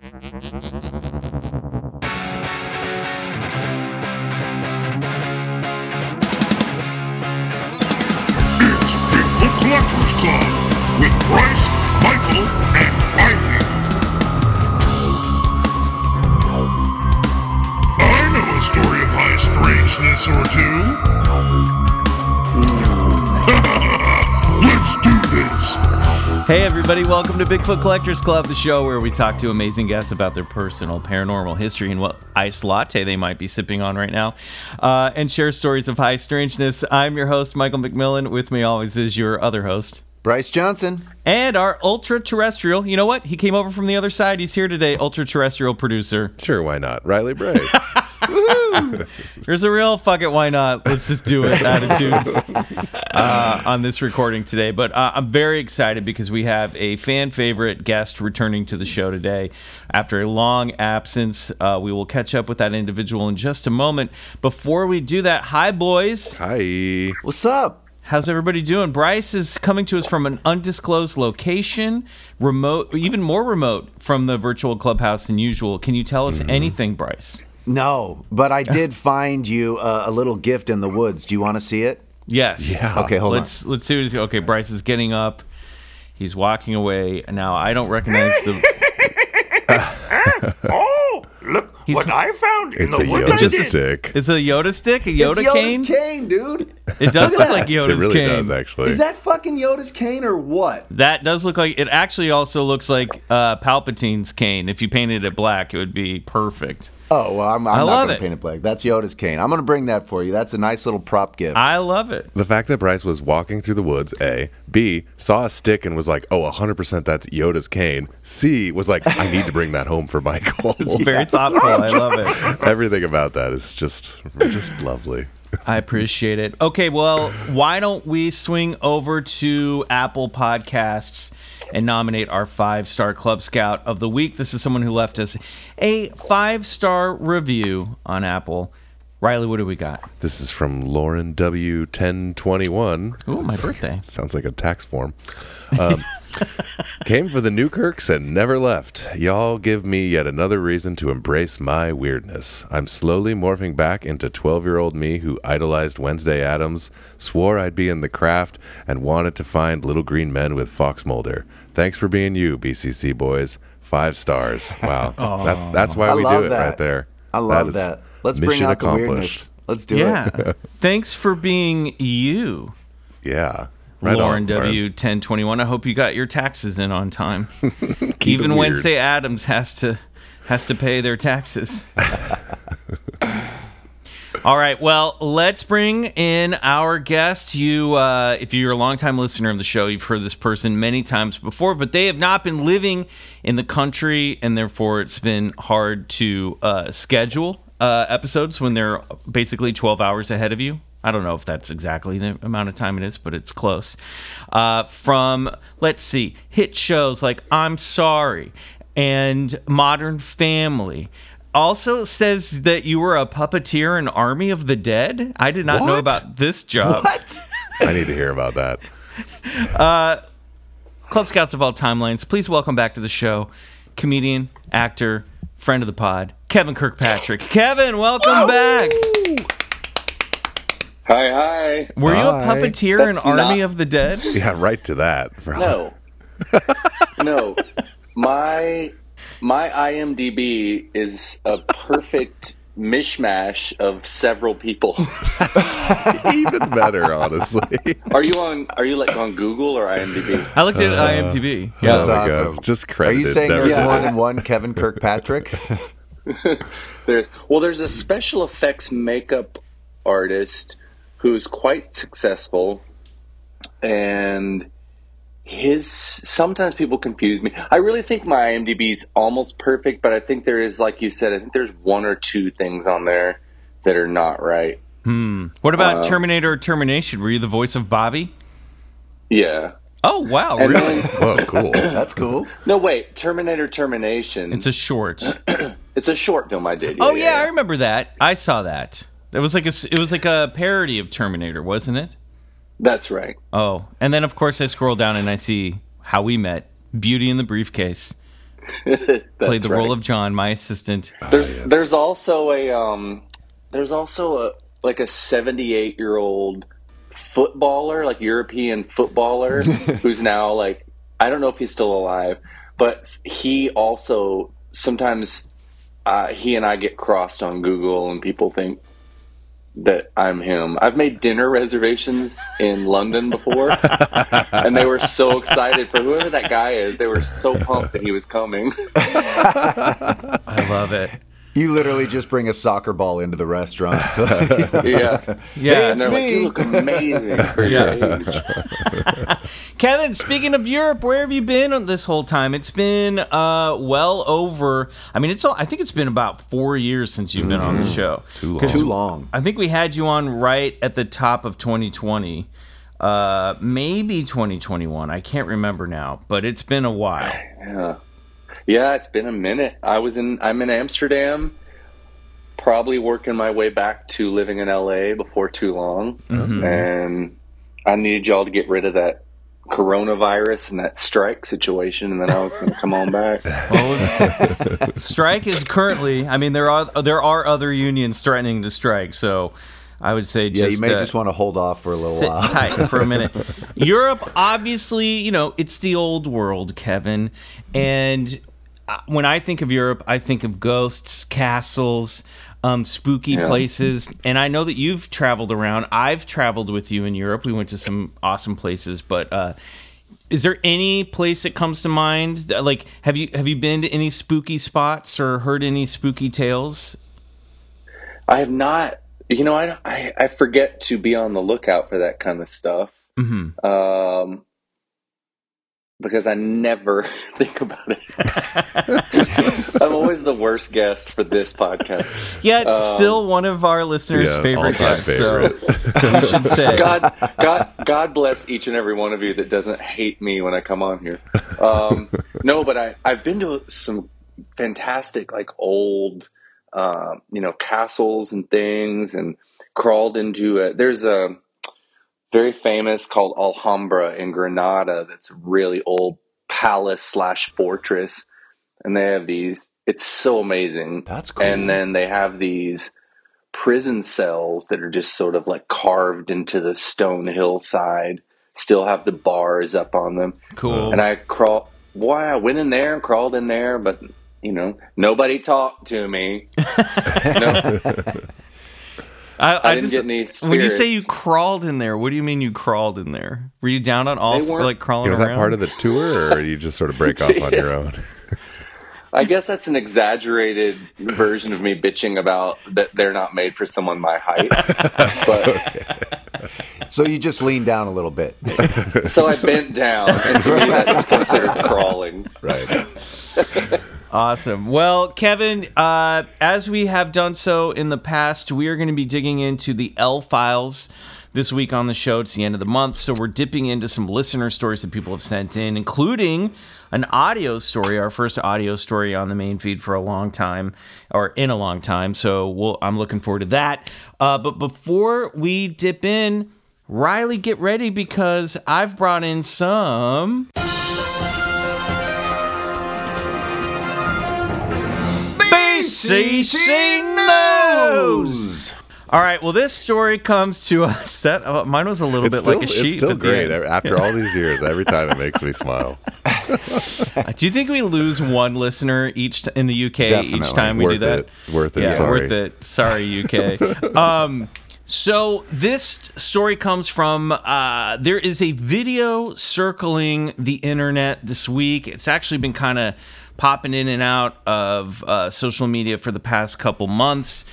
It's Collectors Club with Bryce, Michael, and. I know a story of high strangeness or two. Let's do this. Hey, everybody, welcome to Bigfoot Collectors Club, the show where we talk to amazing guests about their personal paranormal history and what iced latte they might be sipping on right now, uh, and share stories of high strangeness. I'm your host, Michael McMillan. With me always is your other host, Bryce Johnson. and our ultra terrestrial. You know what? He came over from the other side. He's here today, ultra terrestrial producer. Sure, why not? Riley Bray. There's a real fuck it, why not? Let's just do it attitude uh, on this recording today. But uh, I'm very excited because we have a fan favorite guest returning to the show today after a long absence. Uh, we will catch up with that individual in just a moment. Before we do that, hi, boys. Hi. What's up? How's everybody doing? Bryce is coming to us from an undisclosed location, remote, even more remote from the virtual clubhouse than usual. Can you tell us anything, Bryce? No, but I did find you uh, a little gift in the woods. Do you want to see it? Yes. Yeah. Okay, hold on. let's let's see what he's okay. Bryce is getting up. He's walking away. Now I don't recognize the. Oh, look He's- what I found in It's the a woods. I Yoda did. stick. It's a Yoda stick, a on? Yoda it's cane. Yoda's cane, dude. It does Look look at like that. Yoda's It really cane. does, actually. Is that fucking Yoda's cane or what? That does look like it. Actually, also looks like uh, Palpatine's cane. If you painted it black, it would be perfect. Oh well, I'm, I'm I not love gonna paint it black. That's Yoda's cane. I'm gonna bring that for you. That's a nice little prop gift. I love it. the fact that Bryce was walking through the woods, A. B. Saw a stick and was like, oh, 100% that's Yoda's cane. C. Was like, I need to bring that home for Michael. Very thoughtful. I love it. Everything about that is just, just lovely. I appreciate it. Okay, well, why don't we swing over to Apple Podcasts and nominate our five star Club Scout of the week? This is someone who left us a five star review on Apple. Riley, what do we got? This is from Lauren W1021. Ooh, my birthday. Sounds like a tax form. Um, came for the Newkirks and never left. Y'all give me yet another reason to embrace my weirdness. I'm slowly morphing back into 12 year old me who idolized Wednesday Addams, swore I'd be in the craft, and wanted to find little green men with Fox Mulder. Thanks for being you, BCC boys. Five stars. Wow. that, that's why I we do it that. right there. I love is that. Let's bring mission out the accomplished. weirdness. Let's do yeah. it. Yeah. Thanks for being you, Yeah. Right Lauren on, W. Ten twenty one. I hope you got your taxes in on time. Even. Wednesday Addams has to has to pay their taxes. All right, well, let's bring in our guest. You, uh, if you're a longtime listener of the show, you've heard this person many times before, but they have not been living in the country, and therefore it's been hard to uh, schedule uh, episodes when they're basically 12 hours ahead of you. I don't know if that's exactly the amount of time it is, but it's close. Uh, from, let's see, hit shows like I'm Sorry and Modern Family. Also says that you were a puppeteer in Army of the Dead. I did not know about this job. What? I need to hear about that. Uh, Club Scouts of all timelines, please welcome back to the show comedian, actor, friend of the pod, Kevin Kirkpatrick. Kevin, welcome back. Hi, hi. Were you a Hi. puppeteer in That's Army of the Dead? Yeah, right to that. For No, no. My my IMDb is a perfect mishmash of several people. even better, honestly. Are you on? Are you like on Google or IMDb? I looked at uh, IMDb. Yeah. That's oh awesome. God. Just Are you saying never there's Yeah. more did. than one Kevin Kirkpatrick? There's well, there's a special effects makeup artist who's quite successful, and his sometimes people confuse me. I really think my IMDb is almost perfect, but I think there is, like you said, I think there's one or two things on there that are not right. Hmm. What about Um, Terminator Termination? Were you the voice of Bobby? Yeah. Oh wow, And really? then, Oh, cool. That's cool. no, wait, Terminator Termination. It's a short. It's a short film I did. Oh yeah, I remember that. I saw that. It was like a s- it was like a parody of Terminator, wasn't it? That's right. Oh, and then of course I scroll down and I see how we met. Beauty and the Briefcase. That's Played the right. role of John, my assistant. There's yes. there's also a um there's also a like a 78 year old footballer, like European footballer, who's now like I don't know if he's still alive, but he also sometimes uh, he and I get crossed on Google, and people think that I'm him. I've made dinner reservations in London before, and they were so excited for whoever that guy is. They were so pumped that he was coming. I love it. You literally just bring a soccer ball into the restaurant. yeah. Yeah, and they're like, "You look amazing for your age." Kevin, speaking of Europe, where have you been on this whole time? It's been uh, well over. I mean, it's. all- I think it's been about four years since you've been on the show. Too long. 'Cause Too long. I think we had you on right at the top of 2020, uh, maybe 2021. I can't remember now, but it's been a while. Yeah. Yeah, it's been a minute. I was in. I'm in Amsterdam. Probably working my way back to living in LA before too long, mm-hmm. and I needed y'all to get rid of that coronavirus and that strike situation, and then I was going to come on back. Well, strike is currently. I mean, there are there are other unions threatening to strike, so I would say yeah, you may uh, just want to hold off for a little sit while. tight for a minute. Europe, obviously, you know, it's the old world, Kevin. And uh, when I think of Europe, I think of ghosts, castles, um, spooky Yeah. places. And I know that you've traveled around. I've traveled with you in Europe. We went to some awesome places, but. Uh, is there any place that comes to mind? that, Like, have you have you been to any spooky spots or heard any spooky tales? I have not. You know, I, I I forget to be on the lookout for that kind of stuff. Mm-hmm. Um, because I never think about it. I'm always the worst guest for this podcast. Yet, Um, still one of our listeners' Yeah, favorite all-time guests. So you should say. God, God, God bless each and every one of you that doesn't hate me when I come on here. Um, no, but I, I've been to some fantastic, like old, uh, you know, castles and things, and crawled into it. There's a very famous called Alhambra in Granada. That's a really old palace slash fortress, and they have these. It's so amazing. That's cool. And then they have these prison cells that are just sort of like carved into the stone hillside, still have the bars up on them. Cool. And I crawl boy, I went in there and crawled in there, but you know, nobody talked to me. no, I, didn't just- get any When you say you crawled in there, what do you mean you crawled in there? Were you down on all They four, like crawling Was around? that part of the tour, or you just sort of break off on your own? I guess that's an exaggerated version of me bitching about that they're not made for someone my height. but So you just lean down a little bit. so I bent down, and to me that's considered crawling. Right. Awesome. Well, Kevin, uh, as we have done so in the past, we are going to be digging into the L files this week on the show. It's the end of the month, so we're dipping into some listener stories that people have sent in, including an audio story, our first audio story on the main feed for a long time, or in a long time. So we'll, I'm looking forward to that. Uh, but before we dip in, Riley, get ready because I've brought in some. BCC News. All right. Well, this story comes to us. That uh, mine was a little It's bit still, like a sheet. it's still great after all these years. Every time it makes me smile. Do you think we lose one listener each t- in the UK each time we Worth do that? it. Worth it. Yeah, Sorry. worth it. Sorry, UK. um, so this story comes from uh, there is a video circling the internet this week. It's actually been kind of popping in and out of uh, social media for the past couple months.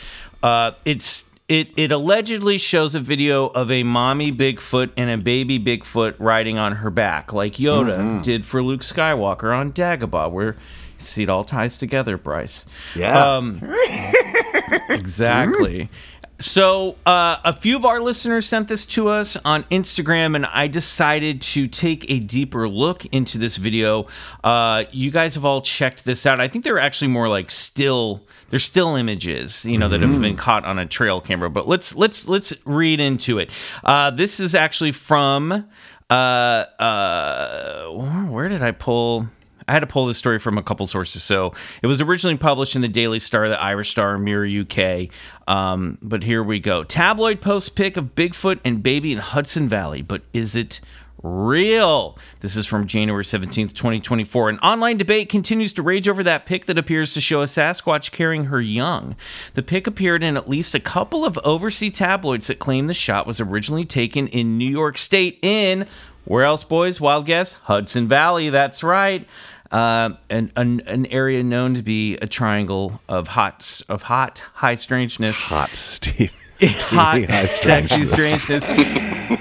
Uh, it's it it allegedly shows a video of a mommy Bigfoot and a baby Bigfoot riding on her back, like Yoda Mm-hmm. did for Luke Skywalker on Dagobah, where see it all ties together, Bryce. Yeah. Um, exactly. So, uh, a few of our listeners sent this to us on Instagram, and I decided to take a deeper look into this video. Uh, you guys have all checked this out. I think they're actually more like still, they're still images, you know, that have been caught on a trail camera. But let's let's let's read into it. Uh, this is actually from uh, uh, where did I pull? I had to pull this story from a couple sources. So it was originally published in the Daily Star, the Irish Star, Mirror UK. Um, but here we go. Tabloid post pic of Bigfoot and baby in Hudson Valley. But is it real? This is from January 17th, 2024. An online debate continues to rage over that pic that appears to show a Sasquatch carrying her young. The pic appeared in at least a couple of overseas tabloids that claim the shot was originally taken in New York State in where else, boys? Wild guess? Hudson Valley. That's right. Uh, an, an an area known to be a triangle of hot of hot high strangeness. Hot Steve. It's hot, sexy strangeness.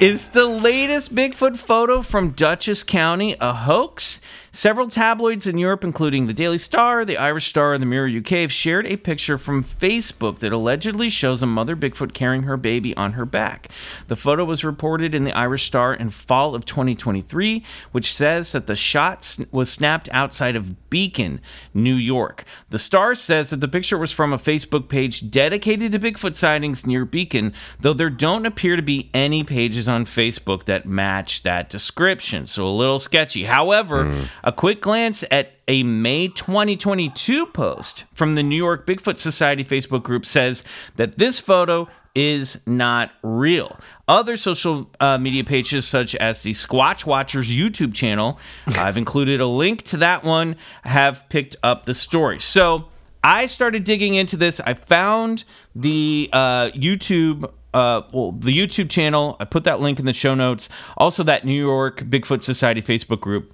Is the latest Bigfoot photo from Dutchess County a hoax? Several tabloids in Europe, including the Daily Star, the Irish Star, and the Mirror UK, have shared a picture from Facebook that allegedly shows a mother Bigfoot carrying her baby on her back. The photo was reported in the Irish Star in fall of 2023, which says that the shot was snapped outside of Beacon, New York. The Star says that the picture was from a Facebook page dedicated to Bigfoot sightings near Beacon, though there don't appear to be any pages on Facebook that match that description. So a little sketchy. However, hmm. A quick glance at a May 2022 post from the New York Bigfoot Society Facebook group says that this photo is not real. Other social uh, media pages, such as the Squatch Watchers YouTube channel, I've included a link to that one, have picked up the story. So I started digging into this. I found the uh, YouTube. Uh, well, the YouTube channel. I put that link in the show notes. Also, that New York Bigfoot Society Facebook group.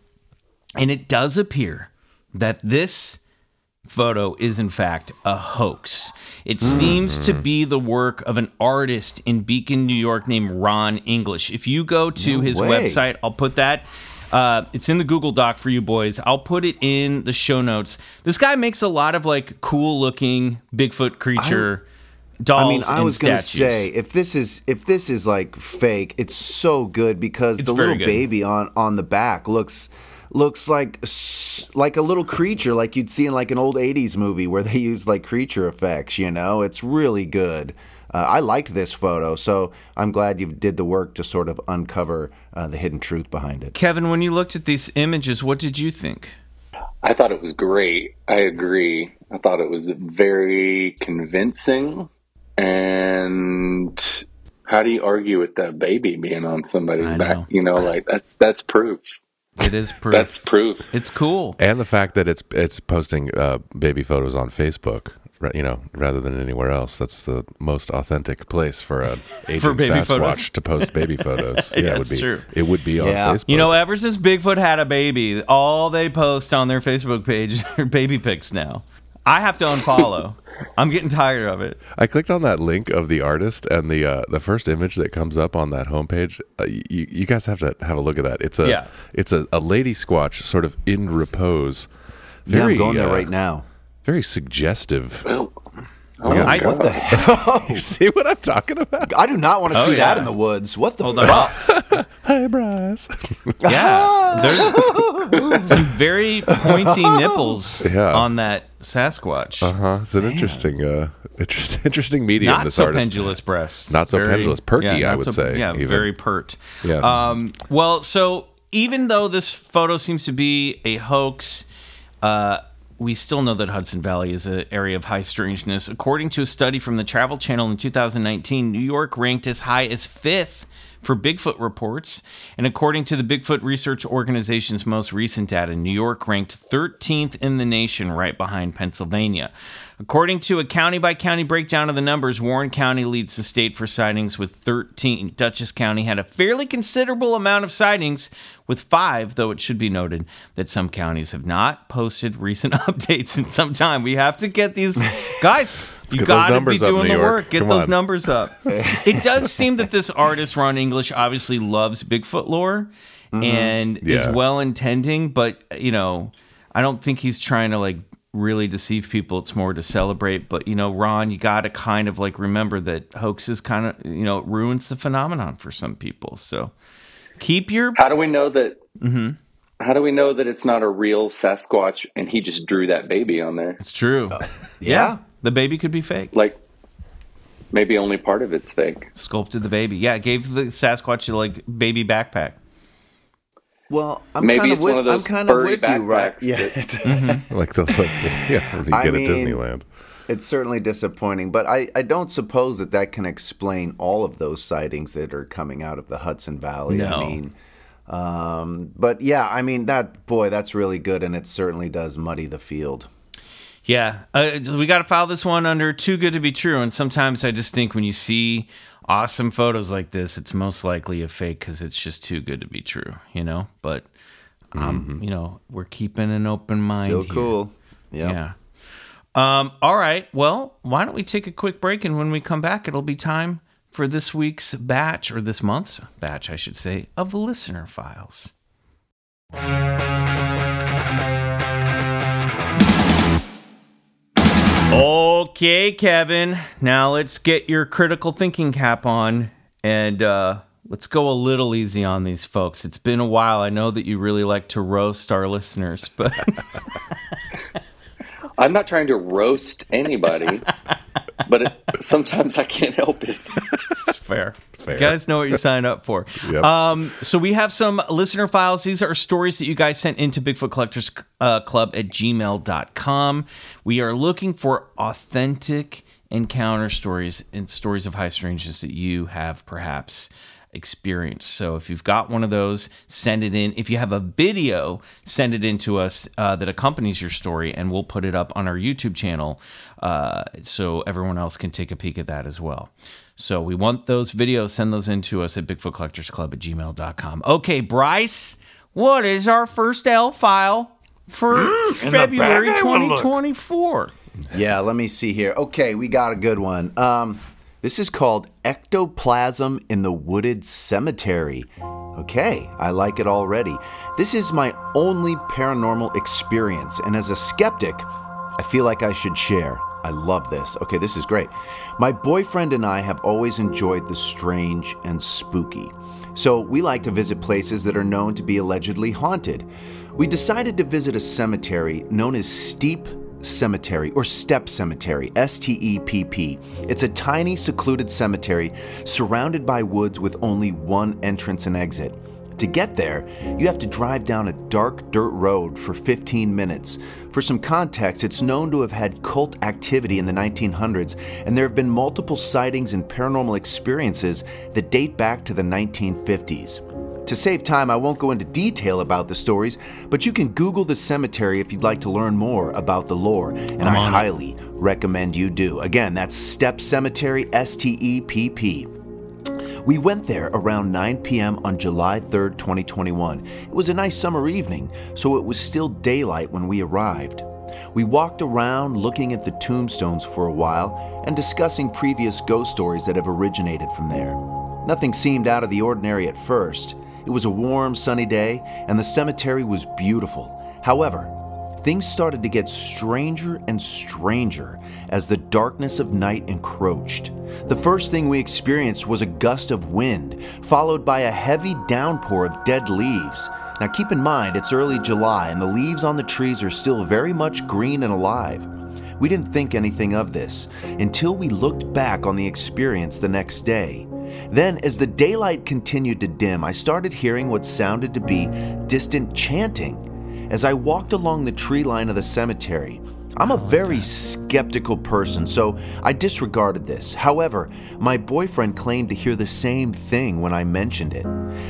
And it does appear that this photo is, in fact, a hoax. It seems to be the work of an artist in Beacon, New York, named Ron English. If you go to No his way. website, I'll put that. Uh, it's in the Google Doc for you boys. I'll put it in the show notes. This guy makes a lot of like cool looking Bigfoot creature dolls I mean, I and was gonna statues. say if this is if this is like fake, it's so good because the very little good. baby on on the back looks looks like like a little creature like you'd see in like an old 80s movie where they use like creature effects, you know? It's really good. Uh, I liked this photo, so I'm glad you did the work to sort of uncover uh, the hidden truth behind it. Kevin, when you looked at these images, what did you think? I thought it was great. I agree. I thought it was very convincing. And how do you argue with that baby being on somebody's I back? know. You know, like that's that's proof. It is proof. That's proof. it's cool. And the fact that it's it's posting uh, baby photos on Facebook, ra- you know, rather than anywhere else. That's the most authentic place for a aging baby Sasquatch photos. to post baby photos. yeah, it would That's be. true. It would be on Yeah. Facebook. You know, ever since Bigfoot had a baby, all they post on their Facebook page are baby pics now. I have to unfollow. I'm getting tired of it. I clicked on that link of the artist, and the uh, the first image that comes up on that homepage. Uh, you, you guys have to have a look at that. It's a Yeah. it's a, a lady squatch, sort of in repose. Yeah, Very, I'm going there uh, right now. Very suggestive. Well, oh Yeah, I- What the hell? You see what I'm talking about? I do not want to Oh, see yeah. that in the woods. What the Hold fuck? on. Hey, Bryce. Yeah. There's some very pointy nipples Yeah. on that Sasquatch. Uh huh. It's an interesting, uh, interesting, interesting medium. Not this so artist. pendulous breasts. Not so pendulous. Perky, I not would say, Yeah, even. very pert. Yes. Um, well, so even though this photo seems to be a hoax, uh, we still know that Hudson Valley is an area of high strangeness. According to a study from the Travel Channel in 2019, New York ranked as high as fifth for Bigfoot reports. And according to the Bigfoot Research Organization's most recent data, New York ranked 13th in the nation, right behind Pennsylvania. According to a county by county breakdown of the numbers, Warren County leads the state for sightings with 13. Dutchess County had a fairly considerable amount of sightings with five, though it should be noted that some counties have not posted recent updates in some time. We have to get these guys. You got to be doing the work. Get Come those on. numbers up. it does seem that this artist, Ron English, obviously loves Bigfoot lore and Yeah. is well intending, but you know, I don't think he's trying to like really deceive people. It's more to celebrate. But you know, Ron, you got to kind of like remember that hoaxes kind of you know ruins the phenomenon for some people. So keep your How do we know that? Mm-hmm. How do we know that it's not a real Sasquatch and he just drew that baby on there? It's true. Uh, yeah. The baby could be fake. Like maybe only part of it's fake. Sculpted the baby. Yeah, gave the Sasquatch a like baby backpack. Well, I'm Maybe kind of it's with, one of those I'm kind of furry with you, right? backpacks Yeah, that- it's, like the like, yeah, you I get mean- at Disneyland. it's certainly disappointing, but I, I don't suppose that that can explain all of those sightings that are coming out of the Hudson Valley. No. I mean, um, but yeah, I mean that boy, that's really good, and it certainly does muddy the field. Yeah, uh, we got to file this one under too good to be true. And sometimes I just think when you see awesome photos like this, it's most likely a fake because it's just too good to be true, you know. But um, you know, we're keeping an open mind. Still here. cool. Yeah. Yeah. Um, all right. Well, why don't we take a quick break? And when we come back, it'll be time for this week's batch, or this month's batch, I should say, of listener files. Okay, Kevin. Now let's get your critical thinking cap on and uh, let's go a little easy on these folks. It's been a while. I know that you really like to roast our listeners, but. I'm not trying to roast anybody, but it, sometimes I can't help it. It's fair. Fair. You guys know what you signed up for. Yep. Um, so we have some listener files. These are stories that you guys sent into Bigfoot Collectors uh, Club at gmail.com. We are looking for authentic encounter stories and stories of high strangeness that you have perhaps experienced. So if you've got one of those, send it in. If you have a video, send it in to us uh, that accompanies your story, and we'll put it up on our YouTube channel uh, so everyone else can take a peek at that as well. So we want those videos. Send those in to us at BigfootCollectorsClub at gmail.com. Okay, Bryce, what is our first L file for Mm, February bag I will look. 2024? Yeah, let me see here. Okay, we got a good one. Um, this is called Ectoplasm in the Wooded Cemetery. Okay, I like it already. This is my only paranormal experience, and as a skeptic, I feel like I should share. I love this. Okay, this is great. My boyfriend and I have always enjoyed the strange and spooky. So we like to visit places that are known to be allegedly haunted. We decided to visit a cemetery known as Steep Cemetery or Stepp Cemetery, S T E P P. It's a tiny, secluded cemetery surrounded by woods with only one entrance and exit. To get there, you have to drive down a dark dirt road for 15 minutes. For some context, it's known to have had cult activity in the 1900s, and there have been multiple sightings and paranormal experiences that date back to the 1950s. To save time, I won't go into detail about the stories, but you can Google the cemetery if you'd like to learn more about the lore, and I highly recommend you do. Again, that's Stepp Cemetery, S T E P P. We went there around 9 p.m. on July 3rd, 2021. It was a nice summer evening, so it was still daylight when we arrived. We walked around looking at the tombstones for a while and discussing previous ghost stories that have originated from there. Nothing seemed out of the ordinary at first. It was a warm, sunny day, and the cemetery was beautiful. However, things started to get stranger and stranger as the darkness of night encroached. The first thing we experienced was a gust of wind, followed by a heavy downpour of dead leaves. Now, keep in mind, it's early July and the leaves on the trees are still very much green and alive. We didn't think anything of this until we looked back on the experience the next day. Then, as the daylight continued to dim, I started hearing what sounded to be distant chanting. As I walked along the tree line of the cemetery, I'm a oh, very skeptical person, so I disregarded this. However, my boyfriend claimed to hear the same thing when I mentioned it.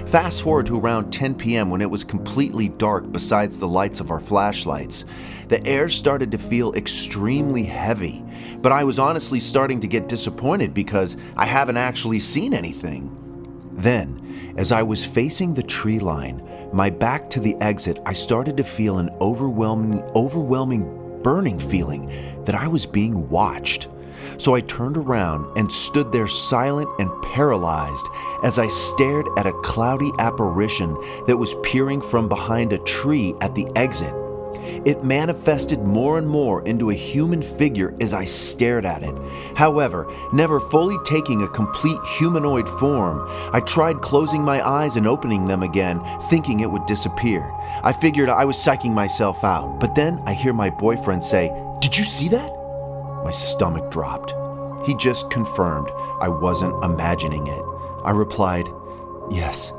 Fast forward to around 10 p.m. when it was completely dark besides the lights of our flashlights. The air started to feel extremely heavy, but I was honestly starting to get disappointed because I haven't actually seen anything. Then, as I was facing the tree line, my back to the exit, I started to feel an overwhelming, overwhelming burning feeling that I was being watched. So I turned around and stood there silent and paralyzed as I stared at a cloudy apparition that was peering from behind a tree at the exit. It manifested more and more into a human figure as I stared at it. However, never fully taking a complete humanoid form, I tried closing my eyes and opening them again, thinking it would disappear. I figured I was psyching myself out, but then I hear my boyfriend say, Did you see that? My stomach dropped. He just confirmed I wasn't imagining it. I replied, Yes.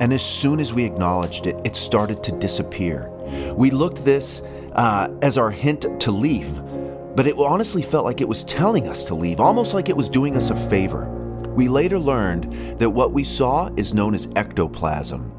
And as soon as we acknowledged it, it started to disappear. We looked this uh, as our hint to leave, but it honestly felt like it was telling us to leave, almost like it was doing us a favor. We later learned that what we saw is known as ectoplasm.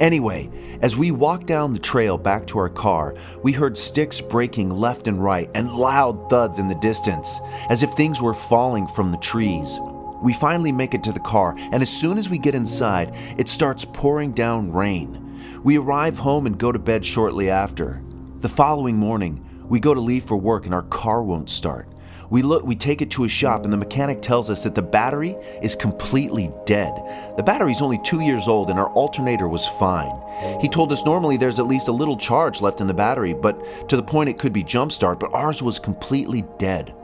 Anyway, as we walked down the trail back to our car, we heard sticks breaking left and right and loud thuds in the distance, as if things were falling from the trees. We finally make it to the car, and as soon as we get inside, it starts pouring down rain. We arrive home and go to bed shortly after. The following morning, we go to leave for work and our car won't start. We look we take it to a shop and the mechanic tells us that the battery is completely dead. The battery's only 2 years old and our alternator was fine. He told us normally there's at least a little charge left in the battery, but to the point it could be jump start, but ours was completely dead.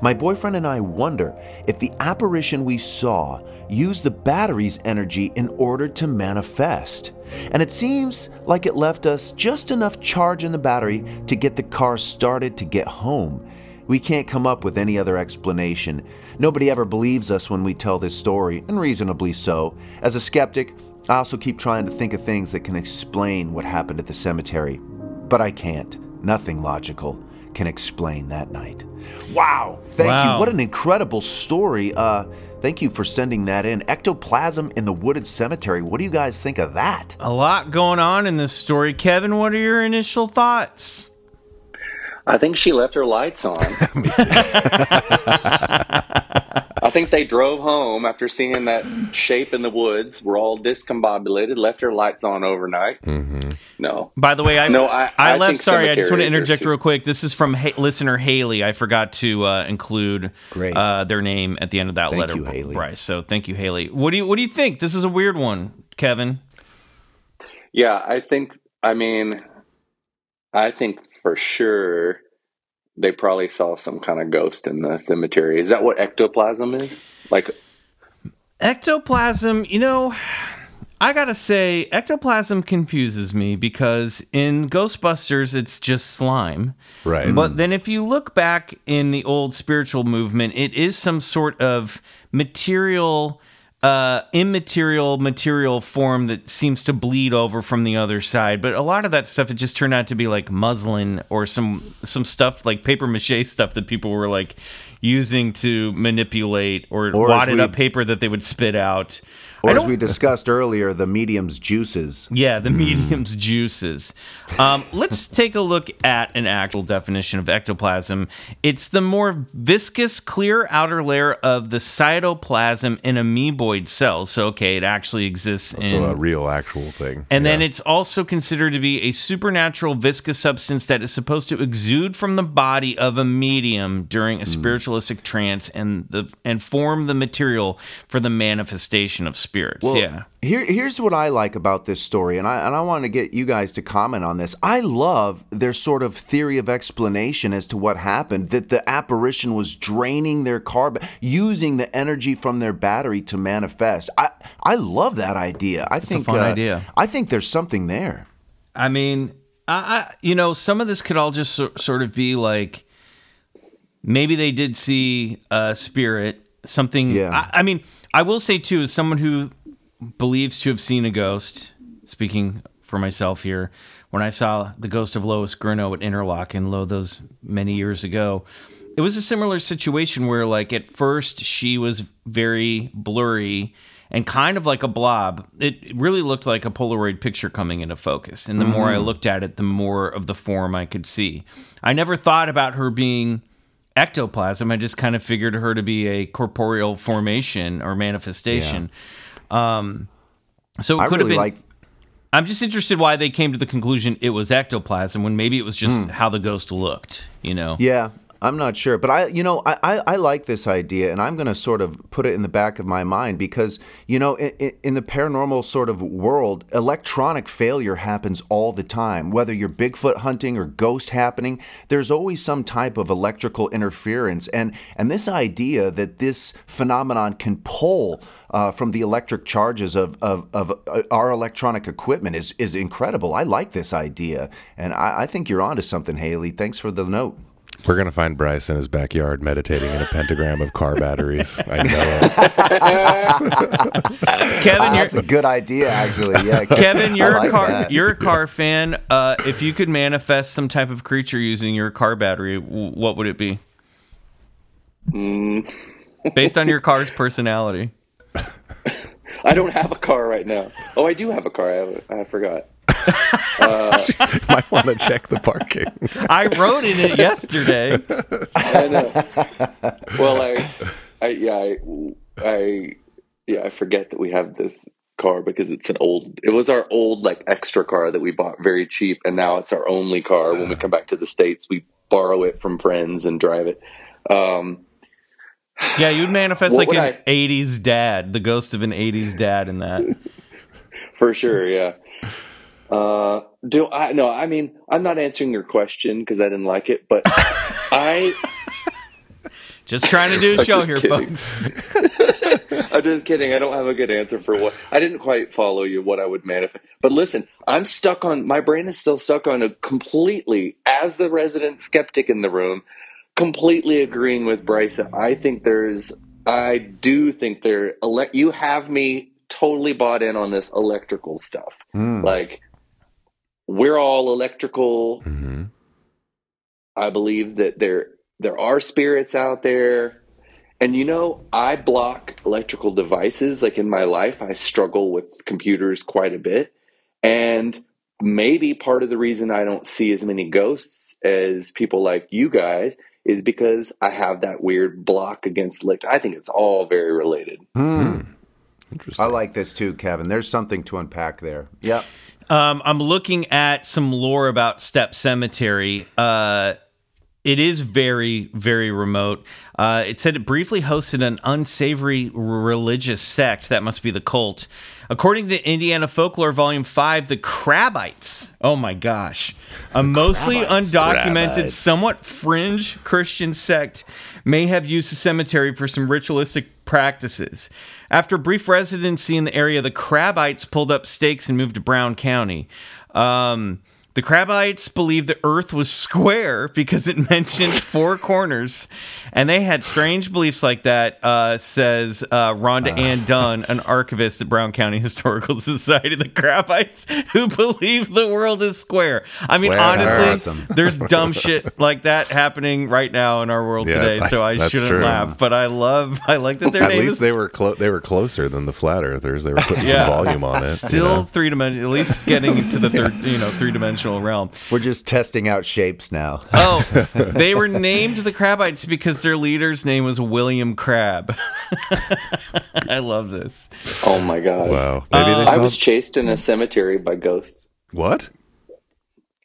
My boyfriend and I wonder if the apparition we saw used the battery's energy in order to manifest. And it seems like it left us just enough charge in the battery to get the car started to get home. We can't come up with any other explanation. Nobody ever believes us when we tell this story, and reasonably so. As a skeptic, I also keep trying to think of things that can explain what happened at the cemetery. But I can't. Nothing logical can explain that night. Wow. Thank Wow. you. What an incredible story. Uh thank you for sending that in. Ectoplasm in the wooded cemetery. What do you guys think of that? A lot going on in this story. Kevin, what are your initial thoughts? I think she left her lights on. I think they drove home after seeing that shape in the woods. We're all discombobulated. Left her lights on overnight. Mm-hmm. No, By the way, I No, I- I left. Sorry, I just want to interject real quick. This is from ha- listener Haley. I forgot to uh, include Great. Uh, their name at the end of that Thank letter, you, Haley. Bryce. So thank you, Haley. What do you What do you think? This is a weird one, Kevin. yeah, I think. I mean, I think for sure they probably saw some kind of ghost in the cemetery. Is that what ectoplasm is? Like, Ectoplasm, you know, I gotta say, ectoplasm confuses me because in Ghostbusters, it's just slime. Right. But then if you look back in the old spiritual movement, it is some sort of material, uh, immaterial material form that seems to bleed over from the other side. But a lot of that stuff, it just turned out to be like muslin or some some stuff like paper mache stuff that people were like using to manipulate or, Or wadded we- up paper that they would spit out. Or as we discussed earlier, the medium's juices. yeah, the medium's juices. Um, let's take a look at an actual definition of ectoplasm. It's the more viscous, clear outer layer of the cytoplasm in amoeboid cells. So, okay, it actually exists in. so a real actual thing. and then it's also considered to be a supernatural viscous substance that is supposed to exude from the body of a medium during Hmm. a spiritualistic trance and the and form the material for the manifestation of spirits. yeah. Here, here's what I like about this story, and I and I want to get you guys to comment on this. I love their sort of theory of explanation as to what happened. That the apparition was draining their car, ba- using the energy from their battery to manifest. I I love that idea. I think fun uh, idea. I think there's something there. I mean, I, I you know, some of this could all just so, sort of be like maybe they did see a spirit, something. Yeah. I, I mean, I will say too, as someone who believes to have seen a ghost, speaking for myself here, when I saw the ghost of Lois Grino at Interlochen Low those many years ago. It was a similar situation where, like, at first she was very blurry and kind of like a blob. It really looked like a Polaroid picture coming into focus. And the more I mm-hmm. looked at it, the more of the form I could see. I never thought about her being ectoplasm. I just kind of figured her to be a corporeal formation or manifestation. Um, so it I could really have been. like. I'm just interested why they came to the conclusion it was ectoplasm when maybe it was just Hmm. how the ghost looked. You know? Yeah. I'm not sure, but I, you know, I, I, I like this idea, and I'm going to sort of put it in the back of my mind because, you know, in, in the paranormal sort of world, electronic failure happens all the time. Whether you're Bigfoot hunting or ghost happening, there's always some type of electrical interference, and and this idea that this phenomenon can pull uh, from the electric charges of, of, of uh, our electronic equipment is is incredible. I like this idea, and I, I think you're onto something, Haley. Thanks for the note. We're gonna find Bryce in his backyard meditating in a pentagram of car batteries. I know. it. Kevin, Ah, that's a good idea, actually. Yeah, Kevin, you're like a car. that. You're a car fan. Uh, if you could manifest some type of creature using your car battery, w- what would it be? Mm, Based on your car's personality. I don't have a car right now. Oh, I do have a car. I, I forgot. Might want to check the parking. I rode in it yesterday. I know. well, I, I, yeah, I, I, yeah, I forget that we have this car because it's an old. It was our old like extra car that we bought very cheap, and now it's our only car. When we come back to the states, we borrow it from friends and drive it. Um, Yeah, you'd manifest like an I- '80s dad, the ghost of an '80s dad in that. for sure, yeah. Uh, do I? No, I mean, I'm not answering your question because I didn't like it, but I. Just trying to do a I'm show just here, kidding. folks. I'm just kidding. I don't have a good answer for what I didn't quite follow you. What I would manifest, but listen, I'm stuck on. My brain is still stuck on a completely as the resident skeptic in the room, completely agreeing with Bryce. that I think there's. I do think there. Ele- you have me totally bought in on this electrical stuff. Hmm. Like we're all electrical. Mm-hmm. I believe that there there are spirits out there. And you know, I block electrical devices. Like in my life, I struggle with computers quite a bit. And maybe part of the reason I don't see as many ghosts as people like you guys is because I have that weird block against elect. I think it's all very related. Hmm. Interesting. I like this too, Kevin. There's something to unpack there. Yep. Um, I'm looking at some lore about Stepp Cemetery. Uh, it is very, very remote. Uh, it said it briefly hosted an unsavory religious sect. That must be the cult. According to Indiana Folklore Volume 5, the Crabites, oh my gosh, a mostly undocumented, Crabites. somewhat fringe Christian sect, may have used the cemetery for some ritualistic practices. After a brief residency in the area, the Crabites pulled up stakes and moved to Brown County. Um, the Crabites believed the earth was square because it mentioned four corners, and they had strange beliefs like that, uh, says uh, Rhonda Ann Dunn, an archivist at Brown County Historical Society. The Crabites who believe the world is square. I mean, Square. honestly, Awesome. there's dumb shit like that happening right now in our world Yeah, today, so I shouldn't true. laugh. But I love, I like that their At least is they were clo- they were closer than the flat earthers. They were putting Yeah. some volume on it. you still know? three dimensional, at least getting to the third, you know, three dimensional realm. We're just testing out shapes now. Oh, they were named the Crabites because their leader's name was William Crab. I love this. Oh my god! Wow. Maybe Uh, they I was chased in a cemetery by ghosts. what?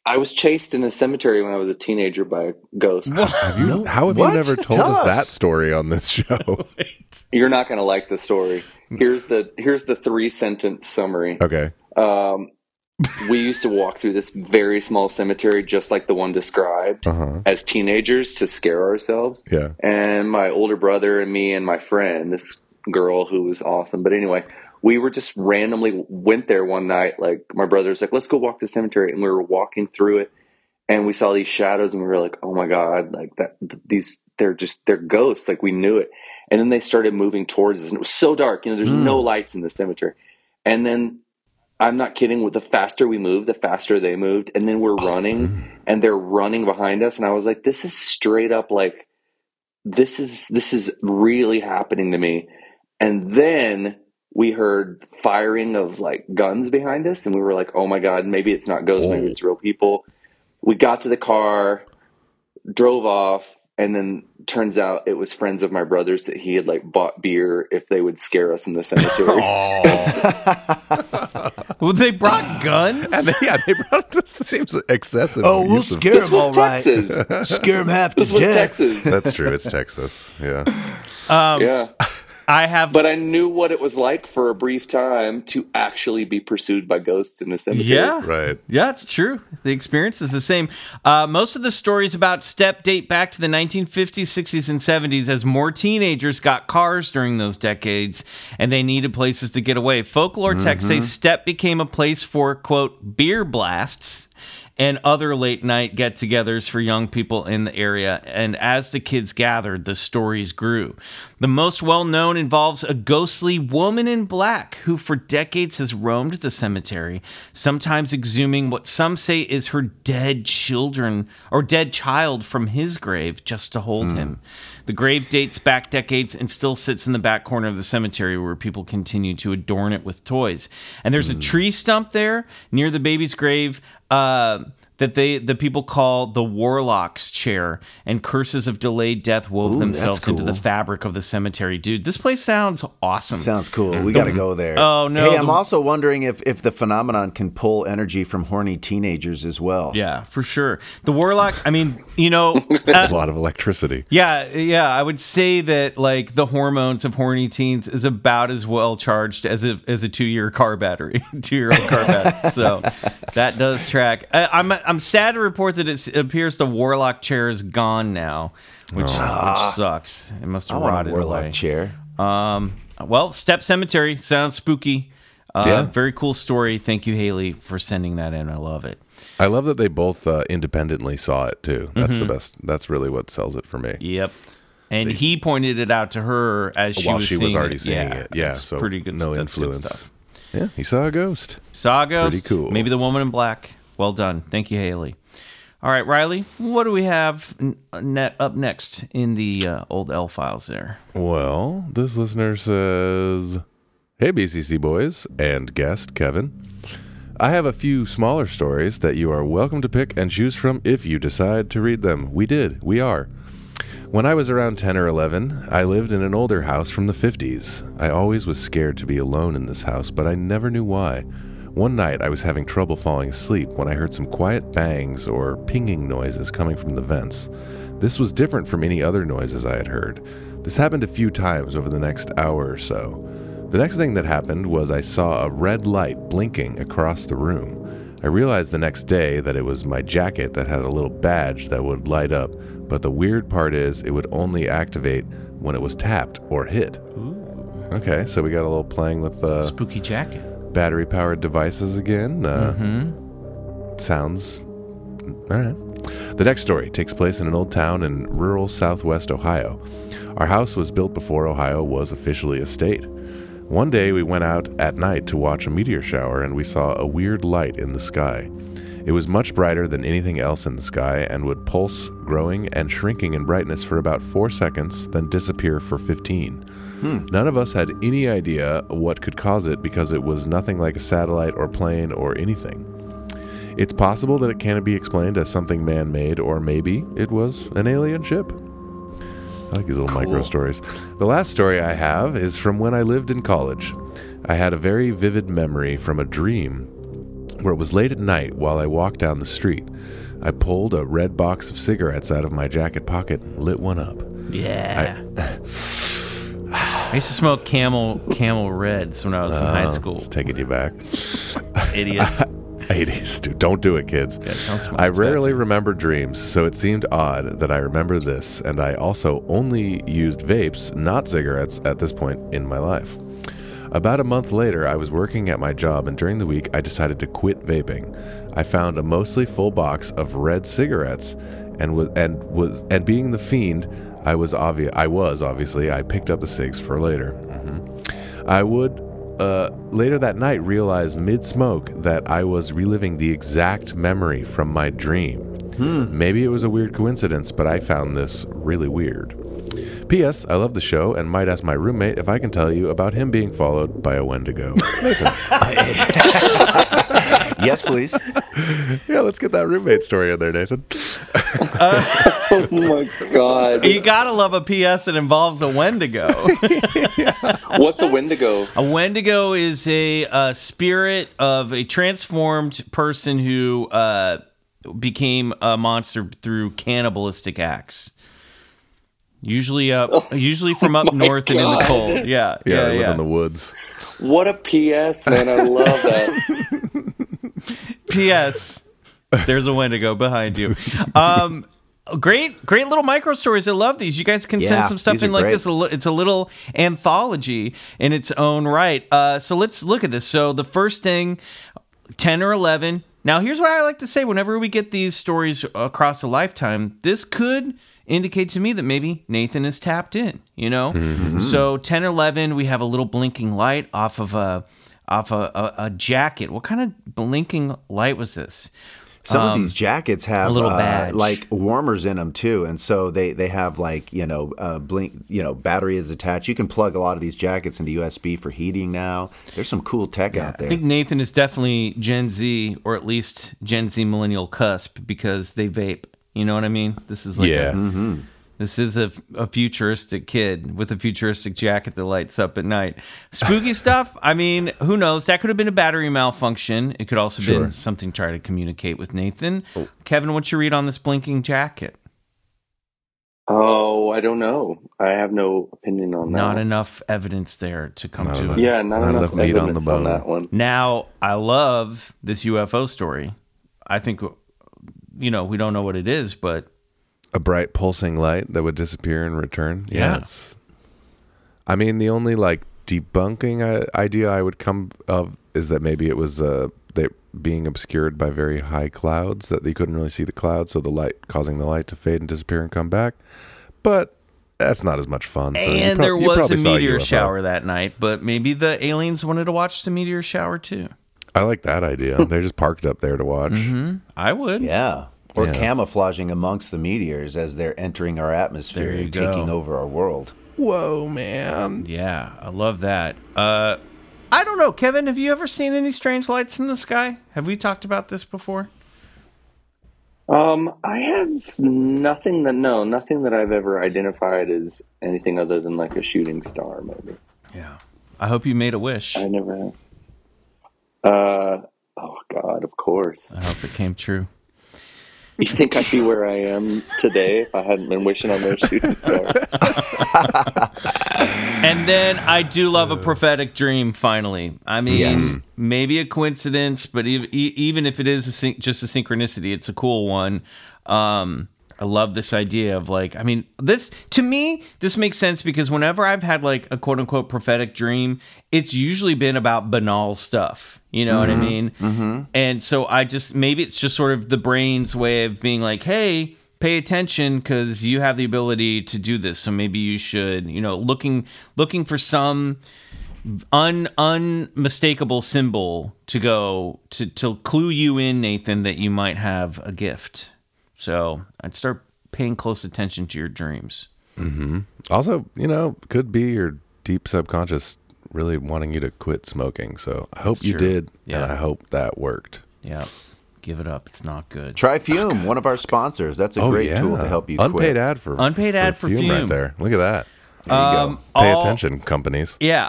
I was chased in a cemetery when I was a teenager by a ghost. Have you, how have What? you never told Tell us, us. that story on this show? You're not going to like the story. Here's the here's the three sentence summary. okay. Um, we used to walk through this very small cemetery, just like the one described, Uh huh. as teenagers to scare ourselves. Yeah. And my older brother and me and my friend, this girl who was awesome. But anyway, we were just randomly went there one night. Like my brother was like, "Let's go walk the cemetery," and we were walking through it, and we saw these shadows, and we were like, "Oh my god!" Like that, these they're just they're ghosts. Like we knew it. And then they started moving towards us, and it was so dark. You know, there's no lights in the cemetery. And then I'm not kidding. With the faster we moved, the faster they moved, and then we're running, and they're running behind us. And I was like, "This is straight up like this is this is really happening to me." And then we heard firing of like guns behind us, and we were like, "Oh my god, maybe it's not ghosts, maybe it's real people." We got to the car, drove off, and then turns out it was friends of my brother's that he had like bought beer if they would scare us in the cemetery. Well, they brought guns. And they, yeah, they brought this seems excessive. Oh, we'll use of- scare this him all was right. Texas. Scare them half to This was death. Texas. That's true. It's Texas. Yeah. Um, yeah. I have. But I knew what it was like for a brief time to actually be pursued by ghosts in the cemetery. yeah, Right. Yeah, it's true. The experience is the same. Uh, most of the stories about Stepp date back to the 1950s, 60s, and 70s as more teenagers got cars during those decades and they needed places to get away. Folklore texts say Stepp became a place for, quote, beer blasts and other late night get togethers for young people in the area. And as the kids gathered, the stories grew. The most well known involves a ghostly woman in black who, for decades, has roamed the cemetery, sometimes exhuming what some say is her dead children or dead child from his grave just to hold him. The grave dates back decades and still sits in the back corner of the cemetery where people continue to adorn it with toys. And there's a tree stump there near the baby's grave. Uh, that they the people call the warlock's chair and curses of delayed death wove Ooh, that's themselves into the fabric of the cemetery dude this place sounds awesome Sounds cool. We got to go there. Oh, no, Hey, I'm the- also wondering if if the phenomenon can pull energy from horny teenagers as well. yeah for sure the warlock i mean you know a uh, lot of electricity. yeah yeah i would say that like the hormones of horny teens is about as well charged as a as a two-year car battery two-year-old car battery so that does track I, i'm i'm sad to report that it appears the warlock chair is gone now which which sucks it must have rotted warlock away chair. Um, well, Stepp Cemetery sounds spooky. Uh, Yeah. Very cool story. Thank you, Haley, for sending that in. I love it. I love that they both uh, independently saw it too. That's Mm-hmm. the best. That's really what sells it for me. Yep. And he pointed it out to her as she While was she was seeing already it. seeing yeah, it. Yeah, it's so pretty good. no that's good influence. stuff. Yeah, he saw a ghost. Saw a ghost. Pretty cool. Maybe the woman in black. Well done. Thank you, Haley. All right, Riley. What do we have n- net up next in the uh, old L files there? Well, this listener says, "Hey BCC boys and guest Kevin, I have a few smaller stories that you are welcome to pick and choose from if you decide to read them. We did. We are." When I was around 10 or 11, I lived in an older house from the 50s. I always was scared to be alone in this house, but I never knew why. One night, I was having trouble falling asleep when I heard some quiet bangs or pinging noises coming from the vents. This was different from any other noises I had heard. This happened a few times over the next hour or so. The next thing that happened was I saw a red light blinking across the room. I realized the next day that it was my jacket that had a little badge that would light up, but the weird part is it would only activate when it was tapped or hit. Okay, so we got a little playing with the uh, Spooky jacket. Battery powered devices again. Uh, Sounds. All right. The next story takes place in an old town in rural southwest Ohio. Our house was built before Ohio was officially a state. One day we went out at night to watch a meteor shower and we saw a weird light in the sky. It was much brighter than anything else in the sky and would pulse, growing and shrinking in brightness for about four seconds, then disappear for 15. None of us had any idea what could cause it because it was nothing like a satellite or plane or anything. It's possible that it can't be explained as something man made, or maybe it was an alien ship. I like these little micro stories. The last story I have is from when I lived in college. I had a very vivid memory from a dream where it was late at night while I walked down the street. I pulled a red box of cigarettes out of my jacket pocket and lit one up. Yeah. I, used to smoke Camel Camel Reds when I was in high Oh, school. It's taking you back. Idiot. 80s, dude. Don't do it, kids. don't smoke. I It's bad rarely for remember dreams, so it seemed odd that I remember this, and I also only used vapes, not cigarettes, at this point in my life. About a month later, I was working at my job, and during the week, I decided to quit vaping. I found a mostly full box of red cigarettes, and was and was and being the fiend, I was obvious. I was obviously. I picked up the cigs for later. Mhm. I would uh, later that night realize mid smoke that I was reliving the exact memory from my dream. Maybe it was a weird coincidence, but I found this really weird. P.S. I love the show and might ask my roommate if I can tell you about him being followed by a Wendigo. Nathan. yes, please. yeah, let's get that roommate story in there, Nathan. my god. You gotta love a PS that involves a Wendigo. What's a Wendigo? a Wendigo is a, uh spirit of a transformed person who uh, became a monster through cannibalistic acts. Usually up, usually from up north and in the cold. Yeah, Yeah, yeah, they live yeah. in the woods. What a PS, man. I love that. P.S. There's a Wendigo behind you. Um, great, great little micro stories. I love these. You guys can send Yeah, some stuff in like great. this. It's a little anthology in its own right. Uh, so let's look at this. So the first thing, ten or eleven. Now here's what I like to say. Whenever we get these stories across a lifetime, this could indicate to me that maybe Nathan is tapped in. You know. Mm-hmm. So 10 or 11, we have a little blinking light off of a off a, a, a jacket. What kind of blinking light was this? Some of these jackets have Um, a little uh, badge. like warmers in them too, and so they they have like you know uh, blink you know battery is attached. You can plug a lot of these jackets into USB for heating now. There's some cool tech out there. I think Nathan is definitely Gen Z or at least Gen Z millennial cusp because they vape. You know what I mean? This is like yeah. a, this is a, a futuristic kid with a futuristic jacket that lights up at night. Spooky stuff. I mean, who knows? That could have been a battery malfunction. It could also Sure. been something trying to communicate with Nathan. Oh. Kevin, what's your read on this blinking jacket? Oh, I don't know. I have no opinion on that. Not enough evidence there to come Not to enough. it. Yeah, not, Not enough, enough meat on the evidence bone. that one. Now, I love this UFO story. I think, you know, we don't know what it is, but a bright pulsing light that would disappear and return. Yeah. Yes. I mean, the only like debunking uh, idea I would come of is that maybe it was uh, they being obscured by very high clouds that they couldn't really see the clouds, so the light causing the light to fade and disappear and come back. But that's not as much fun. So you and prob- there was probably a meteor UFO. shower that night, but maybe the aliens wanted to watch the meteor shower too. I like that idea. They're just parked up there to watch. I would. yeah. Or Yeah. camouflaging amongst the meteors as they're entering our atmosphere you and go. taking over our world. Whoa, man! Yeah, I love that. Uh, I don't know, Kevin. Have you ever seen any strange lights in the sky? Have we talked about this before? Um, I have nothing that no, nothing that I've ever identified as anything other than like a shooting star. Maybe Yeah. I hope you made a wish. I never have. Uh, oh God, of course. I hope it came true. You think I'd be where I am today if I hadn't been wishing on those shooting stars? And then I do love a prophetic dream. Finally, I mean, Yes. maybe a coincidence, but ev- e- even if it is a syn- just a synchronicity, it's a cool one. Um, I love this idea of like, I mean, this to me, this makes sense because whenever I've had like a quote unquote prophetic dream, it's usually been about banal stuff. You know what I mean? Mm-hmm. And so I just maybe it's just sort of the brain's way of being like, hey, pay attention because you have the ability to do this. So maybe you should, you know, looking looking for some un unmistakable symbol to go to to clue you in, Nathan, that you might have a gift. So I'd start paying close attention to your dreams. Mm-hmm. Also, you know, could be your deep subconscious really wanting you to quit smoking. So I hope That's you true. did, Yeah. and I hope that worked. Yeah. Give it up. It's not good. Try Fume, one of our sponsors. That's a great tool to help you Oh, Unpaid quit. ad for Unpaid ad for right Fume. Right there. Look at that. There you Um, go. Pay all- attention, companies. Yeah.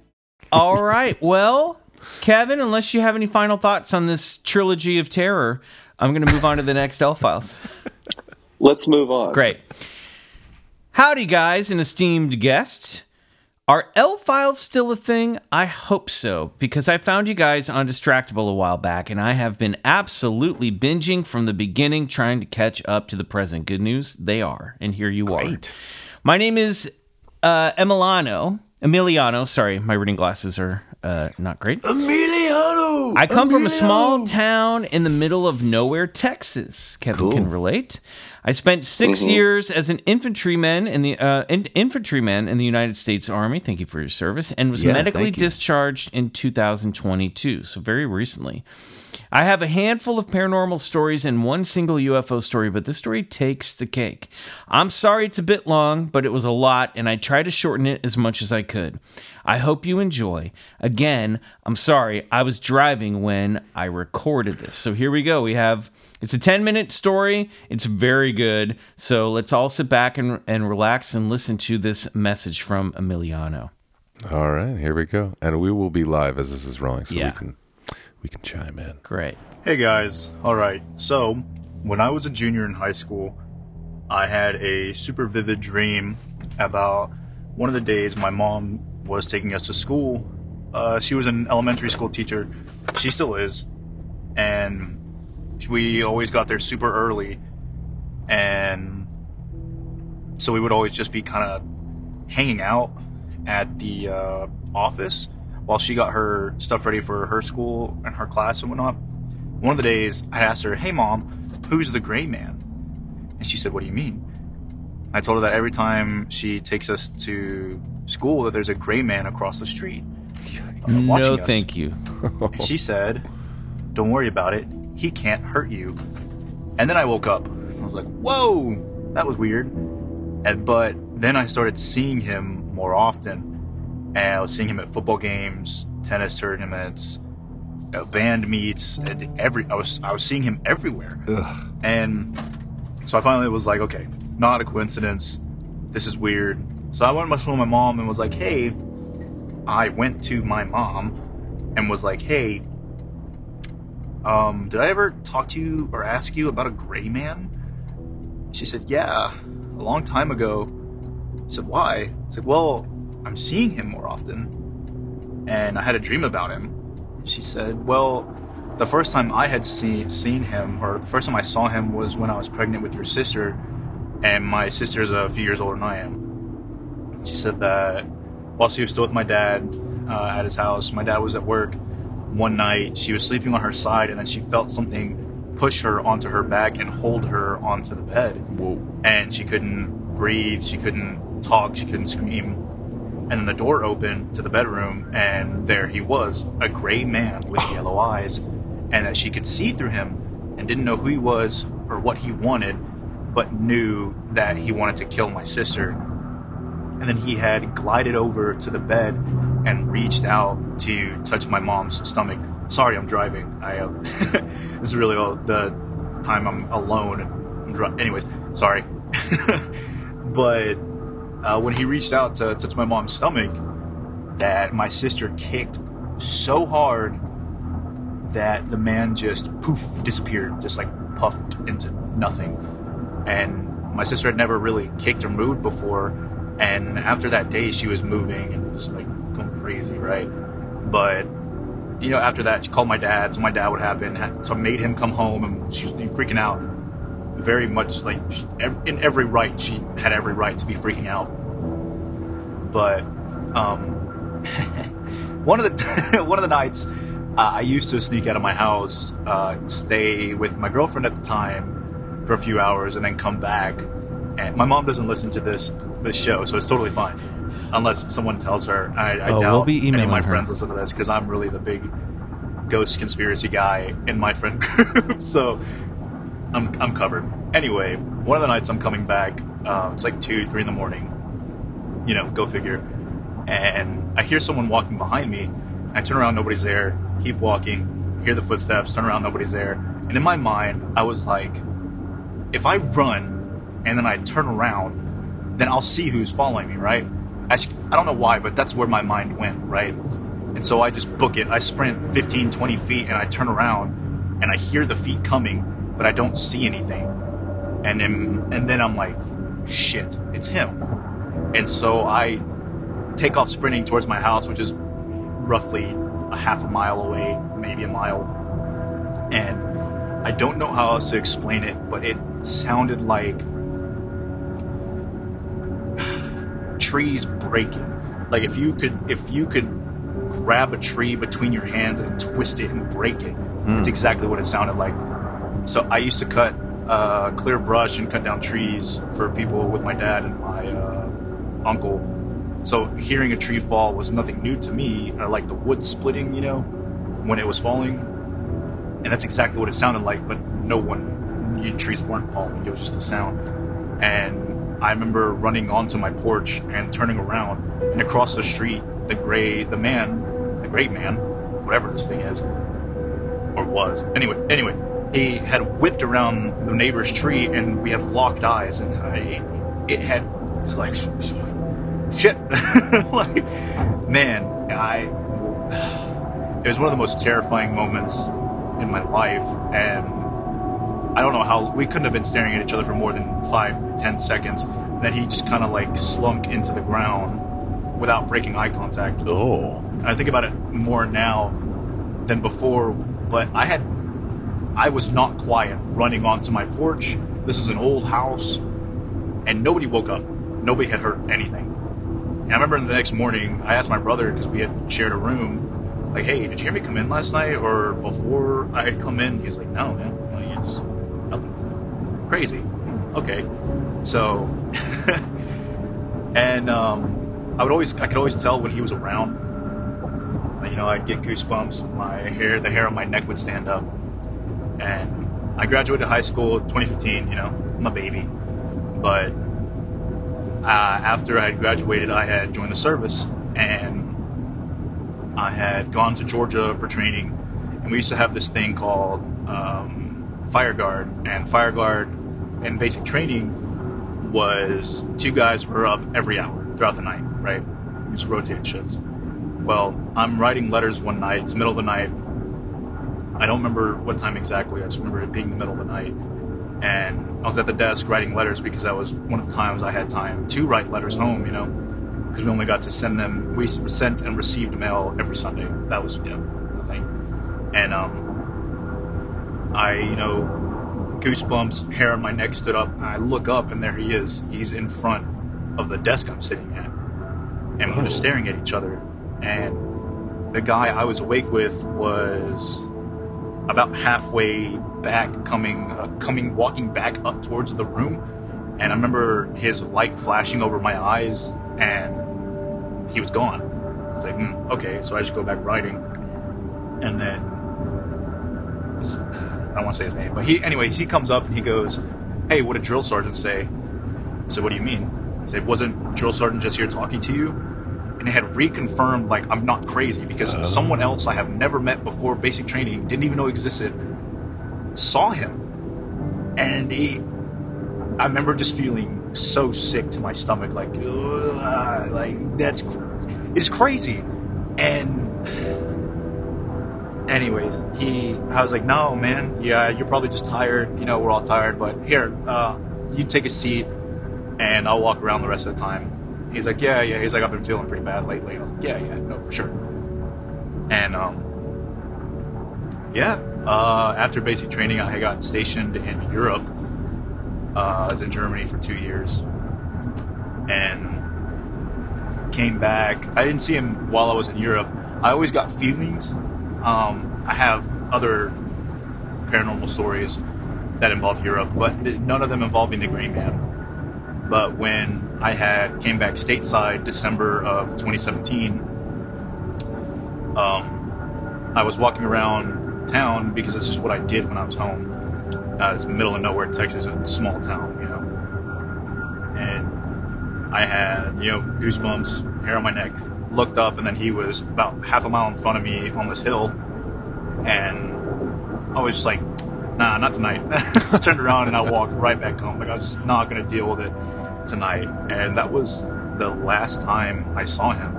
All right. Well, Kevin, unless you have any final thoughts on this trilogy of terror, I'm going to move on to the next L Files. Let's move on. Great. Howdy, guys, and esteemed guests. Are L files still a thing? I hope so, because I found you guys on Distractible a while back, and I have been absolutely binging from the beginning, trying to catch up to the present. Good news, they are, and here you are. My name is uh, Emiliano. Emiliano, sorry, my reading glasses are uh, not great. Emiliano. I come from a small town in the middle of nowhere, Texas. Kevin Cool. can relate. I spent 6 years as an infantryman in the uh, in, infantryman in the United States Army. Thank you for your service, and was Yeah, medically discharged in 2022. So very recently. I have a handful of paranormal stories and one single UFO story, but this story takes the cake. I'm sorry it's a bit long, but it was a lot, and I tried to shorten it as much as I could. I hope you enjoy. Again, I'm sorry, I was driving when I recorded this. So here we go. We have it's a 10 minute story. It's very good. So let's all sit back and, and relax and listen to this message from Emiliano. All right, here we go, and we will be live as this is rolling, so Yeah. we can we can chime in. Great. Hey guys, alright, so when I was a junior in high school, I had a super vivid dream about one of the days my mom was taking us to school. Uh, she was an elementary school teacher, she still is, and we always got there super early, and so we would always just be kind of hanging out at the uh, office while she got her stuff ready for her school and her class and whatnot. One of the days, I asked her, "Hey, mom, who's the gray man?" And she said, "What do you mean?" I told her that every time she takes us to school, that there's a gray man across the street. uh, No, us. thank you. And she said, "Don't worry about it. He can't hurt you." And then I woke up. I was like, "Whoa, that was weird." And but then I started seeing him more often, and I was seeing him at football games, tennis tournaments, uh, band meets, and every I was I was seeing him everywhere. And so I finally was like, "Okay, not a coincidence. This is weird." So I went to my mom and was like, "Hey." I went to my mom and was like, "Hey, um, did I ever talk to you or ask you about a gray man?" She said, "Yeah, a long time ago." I said, "Why?" I said, "Well, I'm seeing him more often, and I had a dream about him." She said, "Well, the first time I had seen seen him, or the first time I saw him, was when I was pregnant with your sister, and my sister's a few years older than I am." She said that while she was still with my dad uh, at his house, my dad was at work. One night, she was sleeping on her side, and then she felt something push her onto her back and hold her onto the bed. Whoa. And she couldn't breathe, she couldn't talk, she couldn't scream. And then the door opened to the bedroom, and there he was, a gray man with yellow eyes, and that she could see through him and didn't know who he was or what he wanted, but knew that he wanted to kill my sister and then he had glided over to the bed and reached out to touch my mom's stomach. Sorry, I'm driving. I uh, this is really all the time I'm alone. And I'm dri- anyways, sorry. but uh, when he reached out to touch my mom's stomach, that my sister kicked so hard that the man just poof disappeared, just like puffed into nothing. And my sister had never really kicked or moved before. And after that day, she was moving and just like going crazy, right? But you know, after that, she called my dad. So my dad would happen. So I made him come home, and she was freaking out. Very much like she, in every right, she had every right to be freaking out. But um, one of the one of the nights, uh, I used to sneak out of my house, uh, stay with my girlfriend at the time for a few hours, and then come back. And my mom doesn't listen to this this show, so it's totally fine, unless someone tells her. I, I Oh, doubt we'll be any of emailing my her. friends listen to this because I'm really the big ghost conspiracy guy in my friend group. so I'm I'm covered. Anyway, one of the nights I'm coming back, uh, it's like two, three in the morning. You know, go figure. And I hear someone walking behind me. I turn around, nobody's there. Keep walking. Hear the footsteps. Turn around, nobody's there. And in my mind, I was like, if I run and then I turn around, then I'll see who's following me, right? I, I don't know why, but that's where my mind went, right? And so I just book it. I sprint 15, 20 feet and I turn around and I hear the feet coming, but I don't see anything. and then and then I'm like, shit, it's him. And so I take off sprinting towards my house, which is roughly a half a mile away, maybe a mile. And I don't know how else to explain it, but it sounded like trees breaking. Like if you could if you could grab a tree between your hands and twist it and break it. It's hmm. exactly what it sounded like. So I used to cut uh, clear brush and cut down trees for people with my dad and my uh, uncle. So hearing a tree fall was nothing new to me. I like the wood splitting, you know, when it was falling, and that's exactly what it sounded like. But no one, you trees weren't falling; it was just the sound. And I remember running onto my porch and turning around, and across the street, the gray, the man, the great man, whatever this thing is, or was. Anyway, anyway, he had whipped around the neighbor's tree, and we had locked eyes, and I, it had it's like sh- sh- shit, like man, I. It was one of the most terrifying moments in my life, and I don't know how we couldn't have been staring at each other for more than five, ten seconds. And then he just kind of like slunk into the ground without breaking eye contact. Oh. I think about it more now than before, but I had I was not quiet running onto my porch. This is an old house, and nobody woke up. Nobody had heard anything. And I remember the next morning, I asked my brother because we had shared a room, like, "Hey, did you hear me come in last night or before I had come in?" He was like, "No, man, like, it's nothing crazy." Okay, so, and um, I would always, I could always tell when he was around. You know, I'd get goosebumps. My hair, the hair on my neck would stand up. And I graduated high school 2015. You know, I'm a baby, but uh, after I had graduated, I had joined the service and I had gone to Georgia for training. And we used to have this thing called um, Fire Guard. And Fire Guard and basic training was two guys were up every hour throughout the night, right? Just rotated shifts. Well, I'm writing letters one night, it's middle of the night. I don't remember what time exactly, I just remember it being the middle of the night. And I was at the desk writing letters because that was one of the times I had time to write letters home, you know, because we only got to send them, we sent and received mail every Sunday. That was, you know, the thing. And, um, I, you know, goosebumps, hair on my neck stood up, and I look up, and there he is. He's in front of the desk I'm sitting at. And we're just staring at each other. And the guy I was awake with was about halfway back, coming, uh, coming, walking back up towards the room. And I remember his light flashing over my eyes, and he was gone. I was like, hmm, okay, so I just go back writing. And then I don't want to say his name, but he, anyways, he comes up and he goes, "Hey, what did drill sergeant say?" I said, "What do you mean?" I said, "Wasn't drill sergeant just here talking to you?" And it had reconfirmed like I'm not crazy because someone else I have never met before basic training didn't even know existed saw him, and he. I remember just feeling so sick to my stomach, like, like that's, it's crazy, and anyways, he, I was like, no, man, yeah, you're probably just tired. You know, we're all tired, but here, uh, you take a seat and I'll walk around the rest of the time. He's like, yeah, yeah. He's like, I've been feeling pretty bad lately. I was like, yeah, yeah, no, for sure. And, um, yeah, uh, after basic training, I got stationed in Europe. Uh, I was in Germany for two years and came back. I didn't see him while I was in Europe. I always got feelings. Um, I have other paranormal stories that involve Europe, but none of them involving the Green Man. But when I had came back stateside December of 2017, um, I was walking around town because this is what I did when I was home. Uh, it's middle of nowhere, Texas, a small town, you know. And I had, you know, goosebumps, hair on my neck. Looked up, and then he was about half a mile in front of me on this hill, and I was just like, "Nah, not tonight." I turned around and I walked right back home. Like I was just not gonna deal with it tonight, and that was the last time I saw him.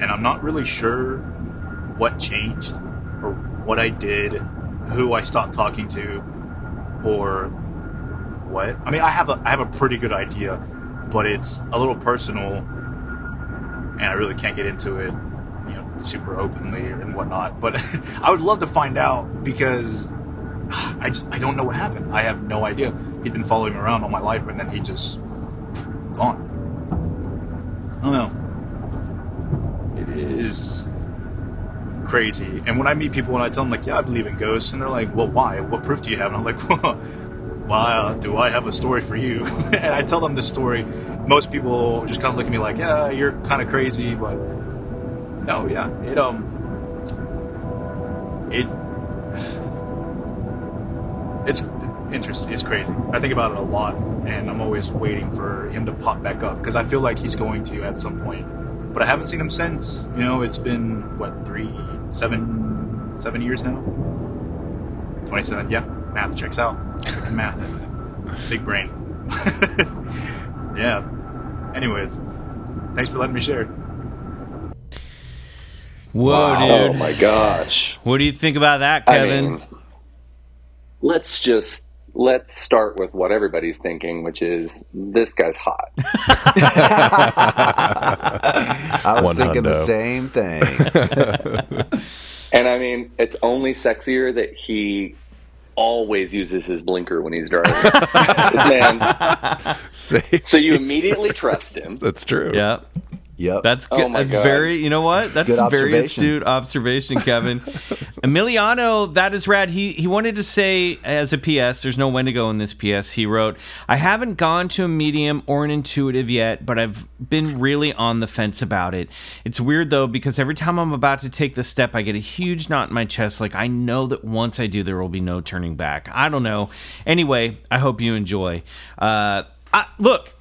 And I'm not really sure what changed or what I did, who I stopped talking to, or what. I mean, I have a I have a pretty good idea, but it's a little personal, and I really can't get into it, you know, super openly and whatnot. But I would love to find out because I just I don't know what happened. I have no idea. He'd been following me around all my life, and then he just gone. I don't know. It is crazy. And when I meet people and I tell them like, yeah, I believe in ghosts, and they're like, well, why? What proof do you have? And I'm like, well, wow, do I have a story for you? and I tell them this story. Most people just kind of look at me like, yeah, you're kind of crazy, but no, yeah, it um, it it's interesting. is crazy. I think about it a lot, and I'm always waiting for him to pop back up because I feel like he's going to at some point. But I haven't seen him since. You know, it's been what three, seven, seven years now. Twenty-seven. Yeah, math checks out. math, big brain. yeah. Anyways, thanks for letting me share. Whoa, Wow. dude! Oh my gosh. What do you think about that, Kevin? I Kevin? mean, let's just let's start with what everybody's thinking, which is this guy's hot. I was One thinking the same thing. And I mean, it's only sexier that he always uses his blinker when he's driving. this man. See? So you immediately trust him. That's true. yeah. Yep. That's Oh good. my that's God. very. You know what? That's Good a very astute observation, Kevin. Emiliano, that is rad. He he wanted to say as a PS. There's no Wendigo in this PS. He wrote, "I haven't gone to a medium or an intuitive yet, but I've been really on the fence about it. It's weird though because every time I'm about to take the step, I get a huge knot in my chest. Like I know that once I do, there will be no turning back. I don't know. Anyway, I hope you enjoy. Uh, I, look."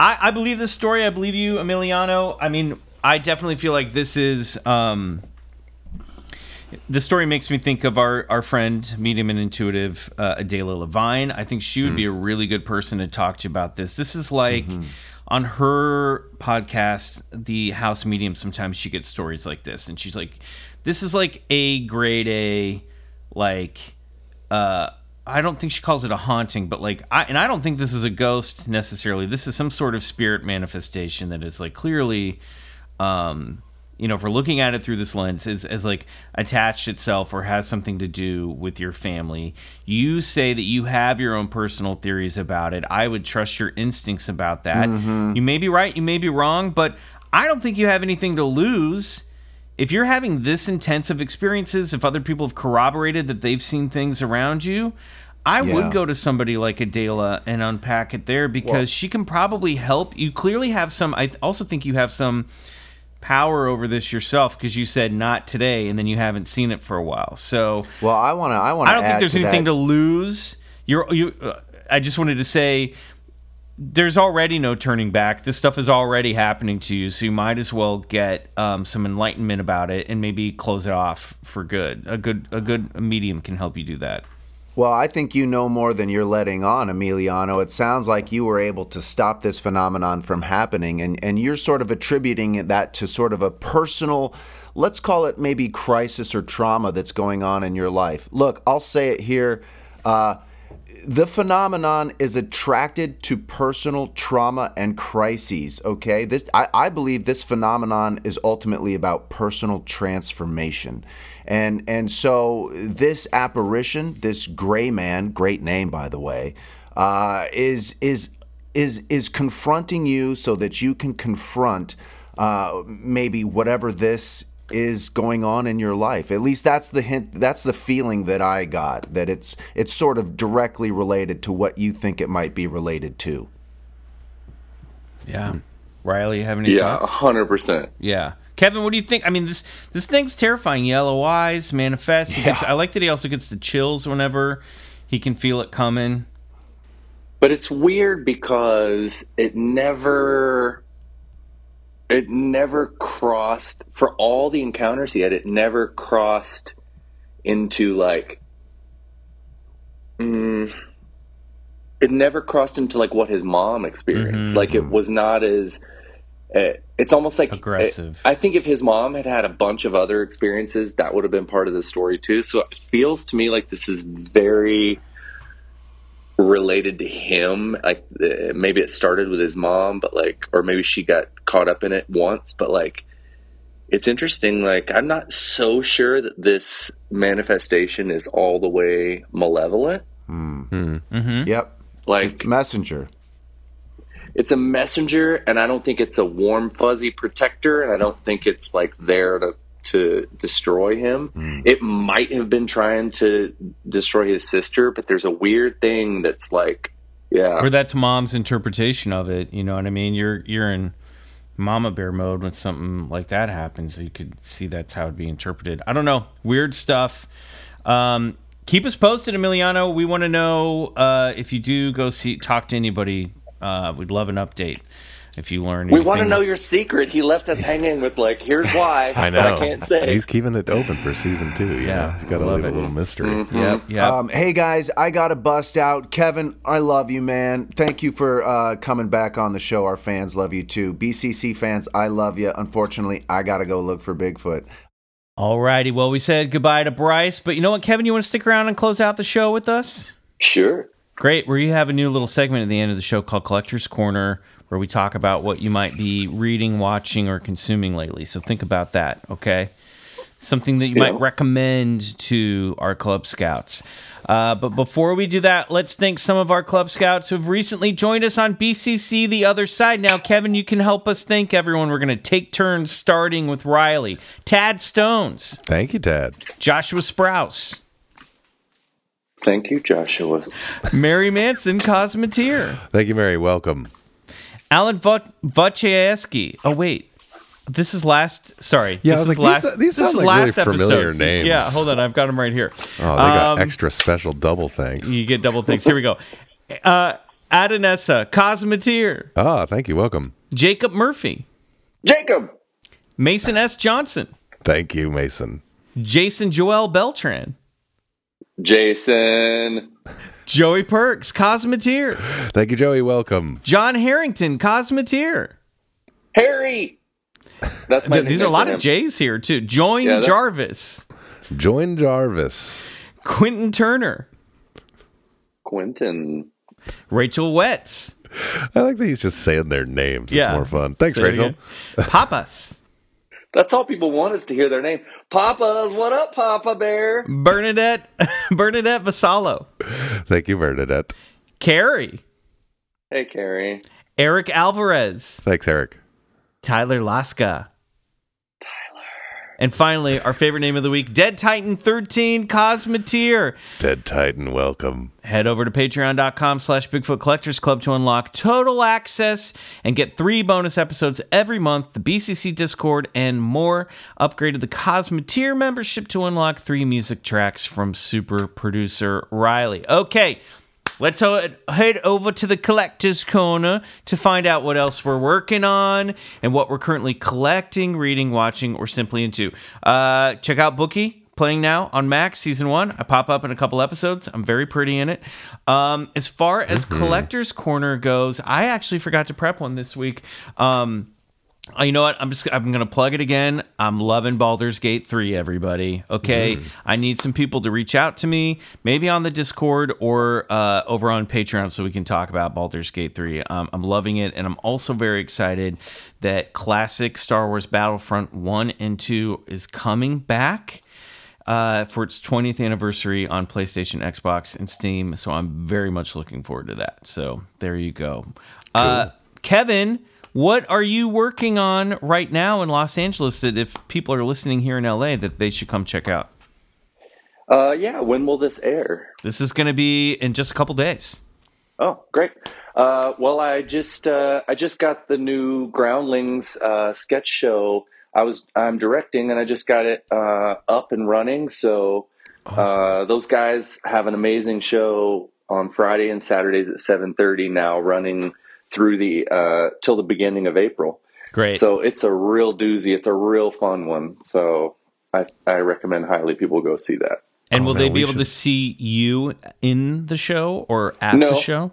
I, I believe this story. I believe you, Emiliano. I mean, I definitely feel like this is. Um, the story makes me think of our, our friend, medium and intuitive, uh, Adela Levine. I think she would be a really good person to talk to about this. This is like on her podcast, The House Medium, sometimes she gets stories like this. And she's like, this is like a grade A, like, uh, I don't think she calls it a haunting, but like, I, and I don't think this is a ghost necessarily. This is some sort of spirit manifestation that is like clearly, um, you know, if we're looking at it through this lens, is as like attached itself or has something to do with your family. You say that you have your own personal theories about it. I would trust your instincts about that. You may be right, you may be wrong, but I don't think you have anything to lose if you're having this intense of experiences, if other people have corroborated that they've seen things around you, I Yeah. would go to somebody like Adela and unpack it there because Well- she can probably help. You clearly have some. I also think you have some power over this yourself because you said not today, and then you haven't seen it for a while. So well, I want to. I want to. I don't think there's anything that. to lose. You're you. Uh, I just wanted to say there's already no turning back. This stuff is already happening to you, so you might as well get um, some enlightenment about it and maybe close it off for good. A good a good medium can help you do that. Well, I think you know more than you're letting on, Emiliano. It sounds like you were able to stop this phenomenon from happening, and, and you're sort of attributing that to sort of a personal, let's call it maybe crisis or trauma that's going on in your life. Look, I'll say it here. Uh, the phenomenon is attracted to personal trauma and crises okay? This I, I believe this phenomenon is ultimately about personal transformation. And and so this apparition this gray man great name by the way uh, is is is is confronting you so that you can confront uh, maybe whatever this is going on in your life. At least that's the hint that's the feeling that I got that it's it's sort of directly related to what you think it might be related to. Yeah, Riley, you have any Yeah, thoughts? hundred percent. Yeah. Kevin, what do you think? I mean, this this thing's terrifying. Yellow eyes, manifest. He gets, I like that he also gets the chills whenever he can feel it coming. But it's weird because it never it never crossed for all the encounters he had, it never crossed into like mm, it never crossed into like what his mom experienced. Mhm. Like it was not as uh, it's almost like Aggressive. I think if his mom had had a bunch of other experiences, that would have been part of the story too. So it feels to me like this is very related to him. Like uh, maybe it started with his mom, but like, or maybe she got caught up in it once. But like, it's interesting. Like, I'm not so sure that this manifestation is all the way malevolent. Mm-hmm. Yep. Like It's messenger. it's a messenger and i don't think it's a warm fuzzy protector and i don't think it's like there to to destroy him it might have been trying to destroy his sister but there's a weird thing that's like yeah Or that's mom's interpretation of it. You know what I mean? You're you're in mama bear mode when something like that happens. You could see that's how it'd be interpreted. I don't know. Weird stuff. Um, keep us posted, Emiliano. We want to know uh, if you do go see talk to anybody. Uh, we'd love an update if you learn. we want to anything. know your secret he left us hanging with like here's why I know. i can't say He's keeping it open for season two. You Yeah, know? he's got to leave it. a little mystery. Mm-hmm. Yep. Yep. Um, hey guys, I got to bust out. Kevin, I love you, man. Thank you for uh, coming back on the show. Our fans love you too. BCC fans, I love you. Unfortunately, I got to go look for Bigfoot. Alrighty. Well, we said goodbye to Bryce, but you know what, Kevin? You want to stick around and close out the show with us? sure Great. Where you have a new little segment at the end of the show called Collector's Corner, where we talk about what you might be reading, watching, or consuming lately. So think about that, okay? Something that you Yeah. might recommend to our Club Scouts. Uh, but before we do that, let's thank some of our Club Scouts who have recently joined us on BCC The Other Side. Now, Kevin, you can help us thank everyone. We're going to take turns starting with Riley, Tad Stones, Thank you, Tad. Joshua Sprouse, thank you joshua Mary Manson, Cosmeteer. Thank you, Mary. Welcome. Alan Wojciechowski. Oh wait, this is last. Sorry, Yeah, I this was is like, last. these- these this sound is like really familiar episode. names. Yeah, hold on, I've got them right here. Oh, they got Um, extra special double thanks. You get double thanks. Here we go. Uh, Adanessa, Cosmeteer, Ah, thank you. Welcome. Jacob Murphy, jacob Mason S. Johnson, Thank you, Mason. Jason Joel Beltran, jason Joey Perks, Cosmeteer, Thank you, Joey. Welcome. John Harrington, Cosmeteer. harry that's my These are a lot of him. J's here too. Join Yeah, Jarvis, Join Jarvis. Quentin Turner, quentin Rachel Wetz. I like that he's just saying their names. Yeah. It's more fun. Thanks, Say Rachel. again. Papas. That's all people want is to hear their name. Papa's, what up, Papa Bear? Bernadette Bernadette Vassallo, Thank you, Bernadette. Carrie, Hey, Carrie. Eric Alvarez, Thanks, Eric. Tyler Laska. And finally, our favorite name of the week, Dead Titan 13 Cosmeteer. Dead Titan, welcome. Head over to patreon.com slash Bigfoot Collectors Club to unlock total access and get three bonus episodes every month, the BCC Discord, and more. Upgrade to the Cosmeteer membership to unlock three music tracks from super producer Riley. Okay, let's head over to the Collectors Corner to find out what else we're working on and what we're currently collecting, reading, watching, or simply into. Uh, check out Bookie playing now on Max season one. I pop up in a couple episodes. I'm very pretty in it. Um, as far as collector's corner goes, I actually forgot to prep one this week. Um, uh, you know what? I'm just I'm gonna plug it again. I'm loving Baldur's Gate 3, everybody. Okay. I need some people to reach out to me, maybe on the Discord or uh, over on Patreon so we can talk about Baldur's Gate 3. Um, I'm loving it, and I'm also very excited that classic Star Wars Battlefront 1 and 2 is coming back uh, for its 20th anniversary on PlayStation, Xbox, and Steam. So I'm very much looking forward to that. So there you go. Uh, Kevin, what are you working on right now in Los Angeles that if people are listening here in LA that they should come check out? Uh, yeah, when will this air? This is going to be in just a couple days. Oh, great. Uh, well, I just uh, I just got the new Groundlings uh, sketch show. I was I'm directing, and I just got it uh, up and running. So uh, those guys have an amazing show on Friday and Saturdays at seven thirty now, running through the uh, till the beginning of April. Great. So it's a real doozy. It's a real fun one. So I I recommend highly people go see that. and Oh, will man, they be we able to see you in the show or at No. the show?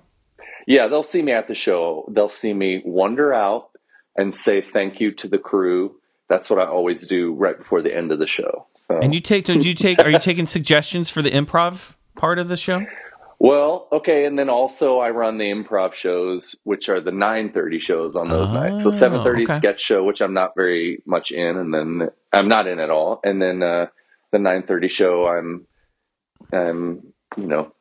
Yeah, they'll see me at the show. They'll see me wander out and say thank you to the crew. That's what I always do right before the end of the show. So And you take, do you take, are you taking suggestions for the improv part of the show? Well, okay, and then also I run the improv shows, which are the nine thirty shows on those nights. So seven thirty okay. sketch show, which I'm not very much in, and then I'm not in at all, and then uh, the nine thirty show, I'm, I'm, you know,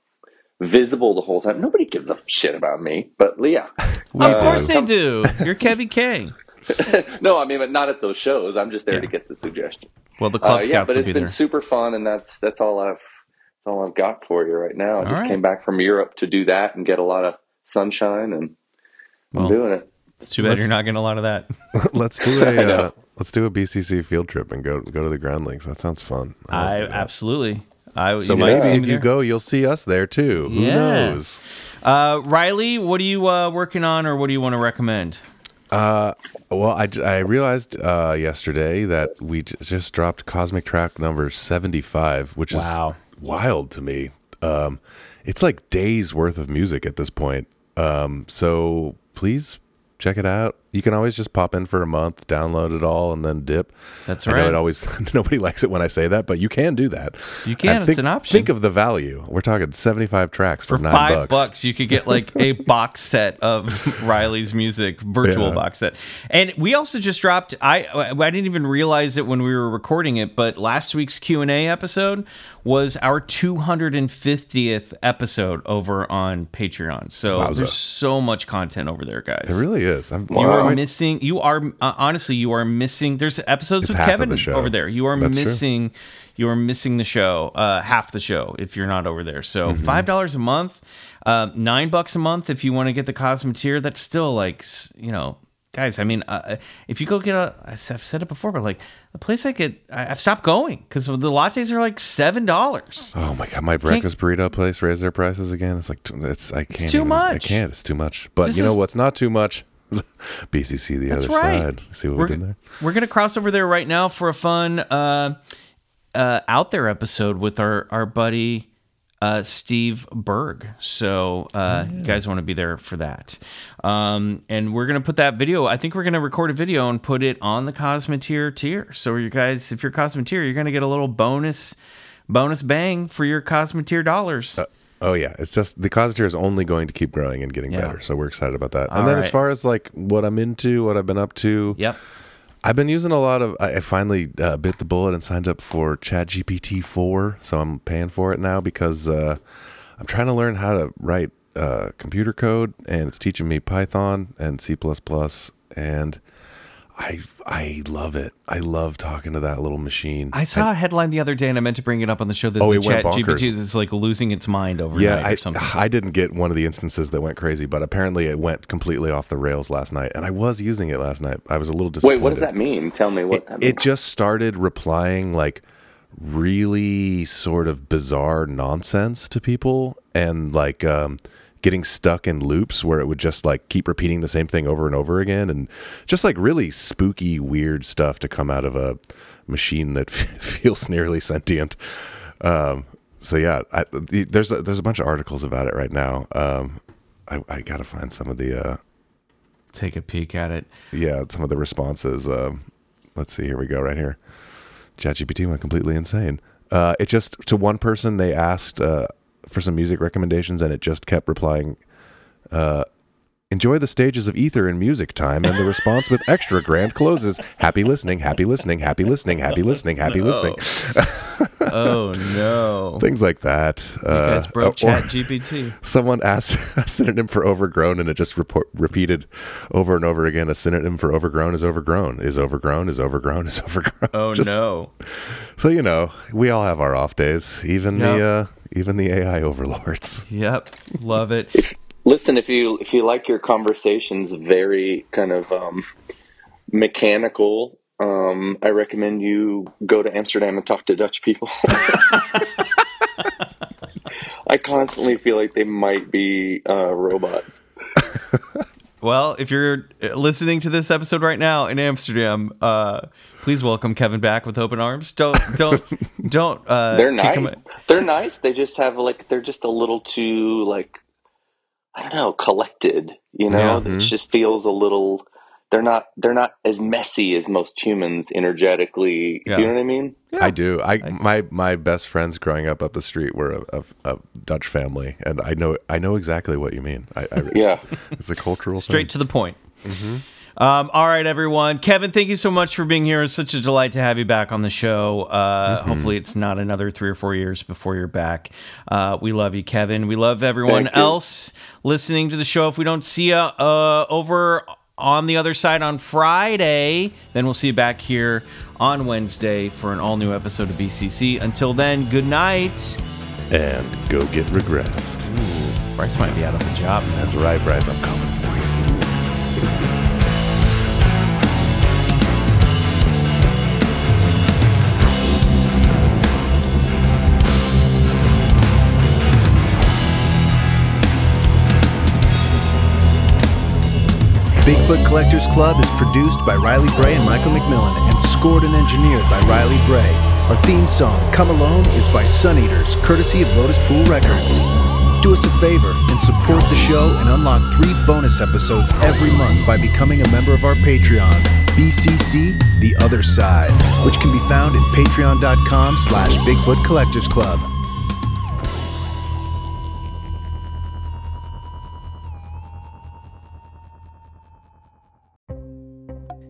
visible the whole time. Nobody gives a shit about me, but yeah, Of course they do. You're Kevy K. no, I mean, but not at those shows. I'm just there to get the suggestions. Well, the Club Uh, yeah, but it's be been there. super fun, and that's that's all I've that's all I've got for you right now. I All just right. came back from Europe to do that and get a lot of sunshine, and I'm doing it. It's too bad you're not getting a lot of that. let's do I a know. uh, let's do a BCC field trip and go go to the Groundlings. That sounds fun. I absolutely. I So you maybe me if you there. go, you'll see us there too. Who Yeah. knows? Uh, Riley, what are you uh, working on, or what do you want to recommend? Uh, well, I realized uh, yesterday that we j- just dropped Cosmic Track number 75, which Wow. is wild to me. Um, it's like days worth of music at this point. Um, so please check it out. You can always just pop in for a month, download it all, and then dip. That's I know right. it always nobody likes it when I say that, but you can do that. You can. And It's think, an option. Think of the value. We're talking seventy-five tracks for, For nine five bucks. you could get like a box set of Riley's music, virtual Yeah. box set. And we also just dropped. I I didn't even realize it when we were recording it, but last week's Q and A episode was our 250th episode over on Patreon. So Wowza. there's so much content over there, guys. It really is. I'm, You are missing. You are uh, honestly. You are missing. There's episodes It's with Kevin the over there. You are That's true. missing. You are missing the show. Uh, half the show if you're not over there. So Mm-hmm. five dollars a month, uh, nine bucks a month if you want to get the Cosmic tier. That's still like you know, guys. I mean, uh, if you go get a, I've said it before, but like the place I get, I- I've stopped going because the lattes are like seven dollars. Oh my god, my breakfast burrito place raised their prices again. It's like it's I can't. It's too even- I can't. It's too much. But This you know is- what's not too much? BCC the That's other right. side. See what we're, we're doing there? We're gonna cross over there right now for a fun uh, uh, out there episode with our our buddy uh, Steve Berg. So uh, you guys want to be there for that. Um, and we're gonna put that video. I think we're gonna record a video and put it on the Cosmeteer tier. So you guys, if you're Cosmeteer, you're gonna get a little bonus bonus bang for your Cosmeteer dollars. Oh yeah, it's just the Cosmeteer is only going to keep growing and getting Yeah. better. So we're excited about that. All and then as right. far as like what I'm into, what I've been up to. Yep. I've been using a lot of. I I finally uh, bit the bullet and signed up for ChatGPT four, so I'm paying for it now because uh, I'm trying to learn how to write uh, computer code, and it's teaching me Python and C and I I love it. I love talking to that little machine. I saw a headline the other day, and I meant to bring it up on the show that Oh, the it went ChatGPT bonkers. is like losing its mind overnight yeah, I, or something. I didn't get one of the instances that went crazy, but apparently it went completely off the rails last night, and I was using it last night. I was a little disappointed. Wait, what does that mean? Tell me what that means. it just started replying like really sort of bizarre nonsense to people and like um getting stuck in loops where it would just like keep repeating the same thing over and over again and just like really spooky weird stuff to come out of a machine that feels nearly sentient um so yeah I, there's a, there's a bunch of articles about it right now um i, I gotta find some of the uh Take a peek at it. yeah, some of the responses. Um, let's see. Here we go. Right here. ChatGPT went completely insane. Uh, it just to one person they asked uh, for some music recommendations, and it just kept replying. Uh, Enjoy the stages of ether in music time, and the response with extra grand closes. Happy listening, happy listening, happy listening, happy listening, happy listening. oh no! Things like that. You guys Uh, broke ChatGPT. Someone asked a synonym for overgrown, and it just report, repeated over and over again. A synonym for overgrown is overgrown, is overgrown, is overgrown, is overgrown. Oh Just- no! So you know, we all have our off days, even the uh, even the AI overlords. Yep, love it. Listen, if you if you like your conversations very kind of um, mechanical, um, I recommend you go to Amsterdam and talk to Dutch people. I constantly feel like they might be uh, robots. Well, if you're listening to this episode right now in Amsterdam, uh, please welcome Kevin back with open arms. Don't don't don't. Uh, They're kick nice. They're nice. They just have like they're just a little too like I don't know collected. You know, Yeah. it just feels a little they're not they're not as messy as most humans energetically. Yeah. Do you know what I mean? I do. I, my my best friends growing up up the street were a, a, a Dutch family, and I know I know exactly what you mean. I, I it's, Yeah. it's a cultural Straight to the point. Um, all right, everyone. Kevin, thank you so much for being here. It's such a delight to have you back on the show. Uh, Mm-hmm. Hopefully, it's not another three or four years before you're back. Uh, we love you, Kevin. We love everyone Thank you. else listening to the show. If we don't see you uh, over on the other side on Friday, then we'll see you back here on Wednesday for an all new episode of BCC. Until then, good night. and go get regressed. Bryce might be out of a job. man. That's right, Bryce. I'm coming for you. Bigfoot Collectors Club is produced by Riley Bray and Michael McMillan and scored and engineered by Riley Bray. Our theme song, Come Alone, is by Suneaters, courtesy of Lotuspool Records. Do us a favor and support the show and unlock three bonus episodes every month by becoming a member of our Patreon, BCC The Other Side, which can be found at patreon.com slash Bigfoot Collectors Club.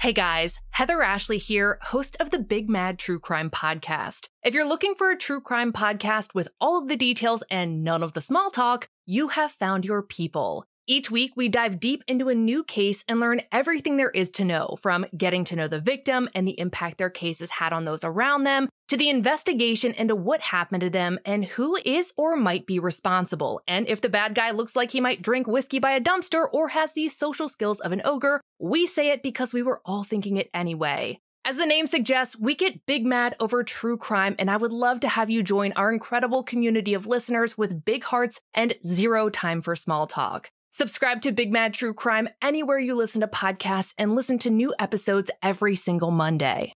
Hey guys, Heather Ashley here, host of the Big Mad True Crime Podcast. If you're looking for a true crime podcast with all of the details and none of the small talk, you have found your people. Each week, we dive deep into a new case and learn everything there is to know from getting to know the victim and the impact their case has had on those around them, to the investigation into what happened to them and who is or might be responsible. And if the bad guy looks like he might drink whiskey by a dumpster or has the social skills of an ogre, we say it because we were all thinking it anyway. As the name suggests, we get big mad over true crime, and I would love to have you join our incredible community of listeners with big hearts and zero time for small talk. Subscribe to Big Mad True Crime anywhere you listen to podcasts and listen to new episodes every single Monday.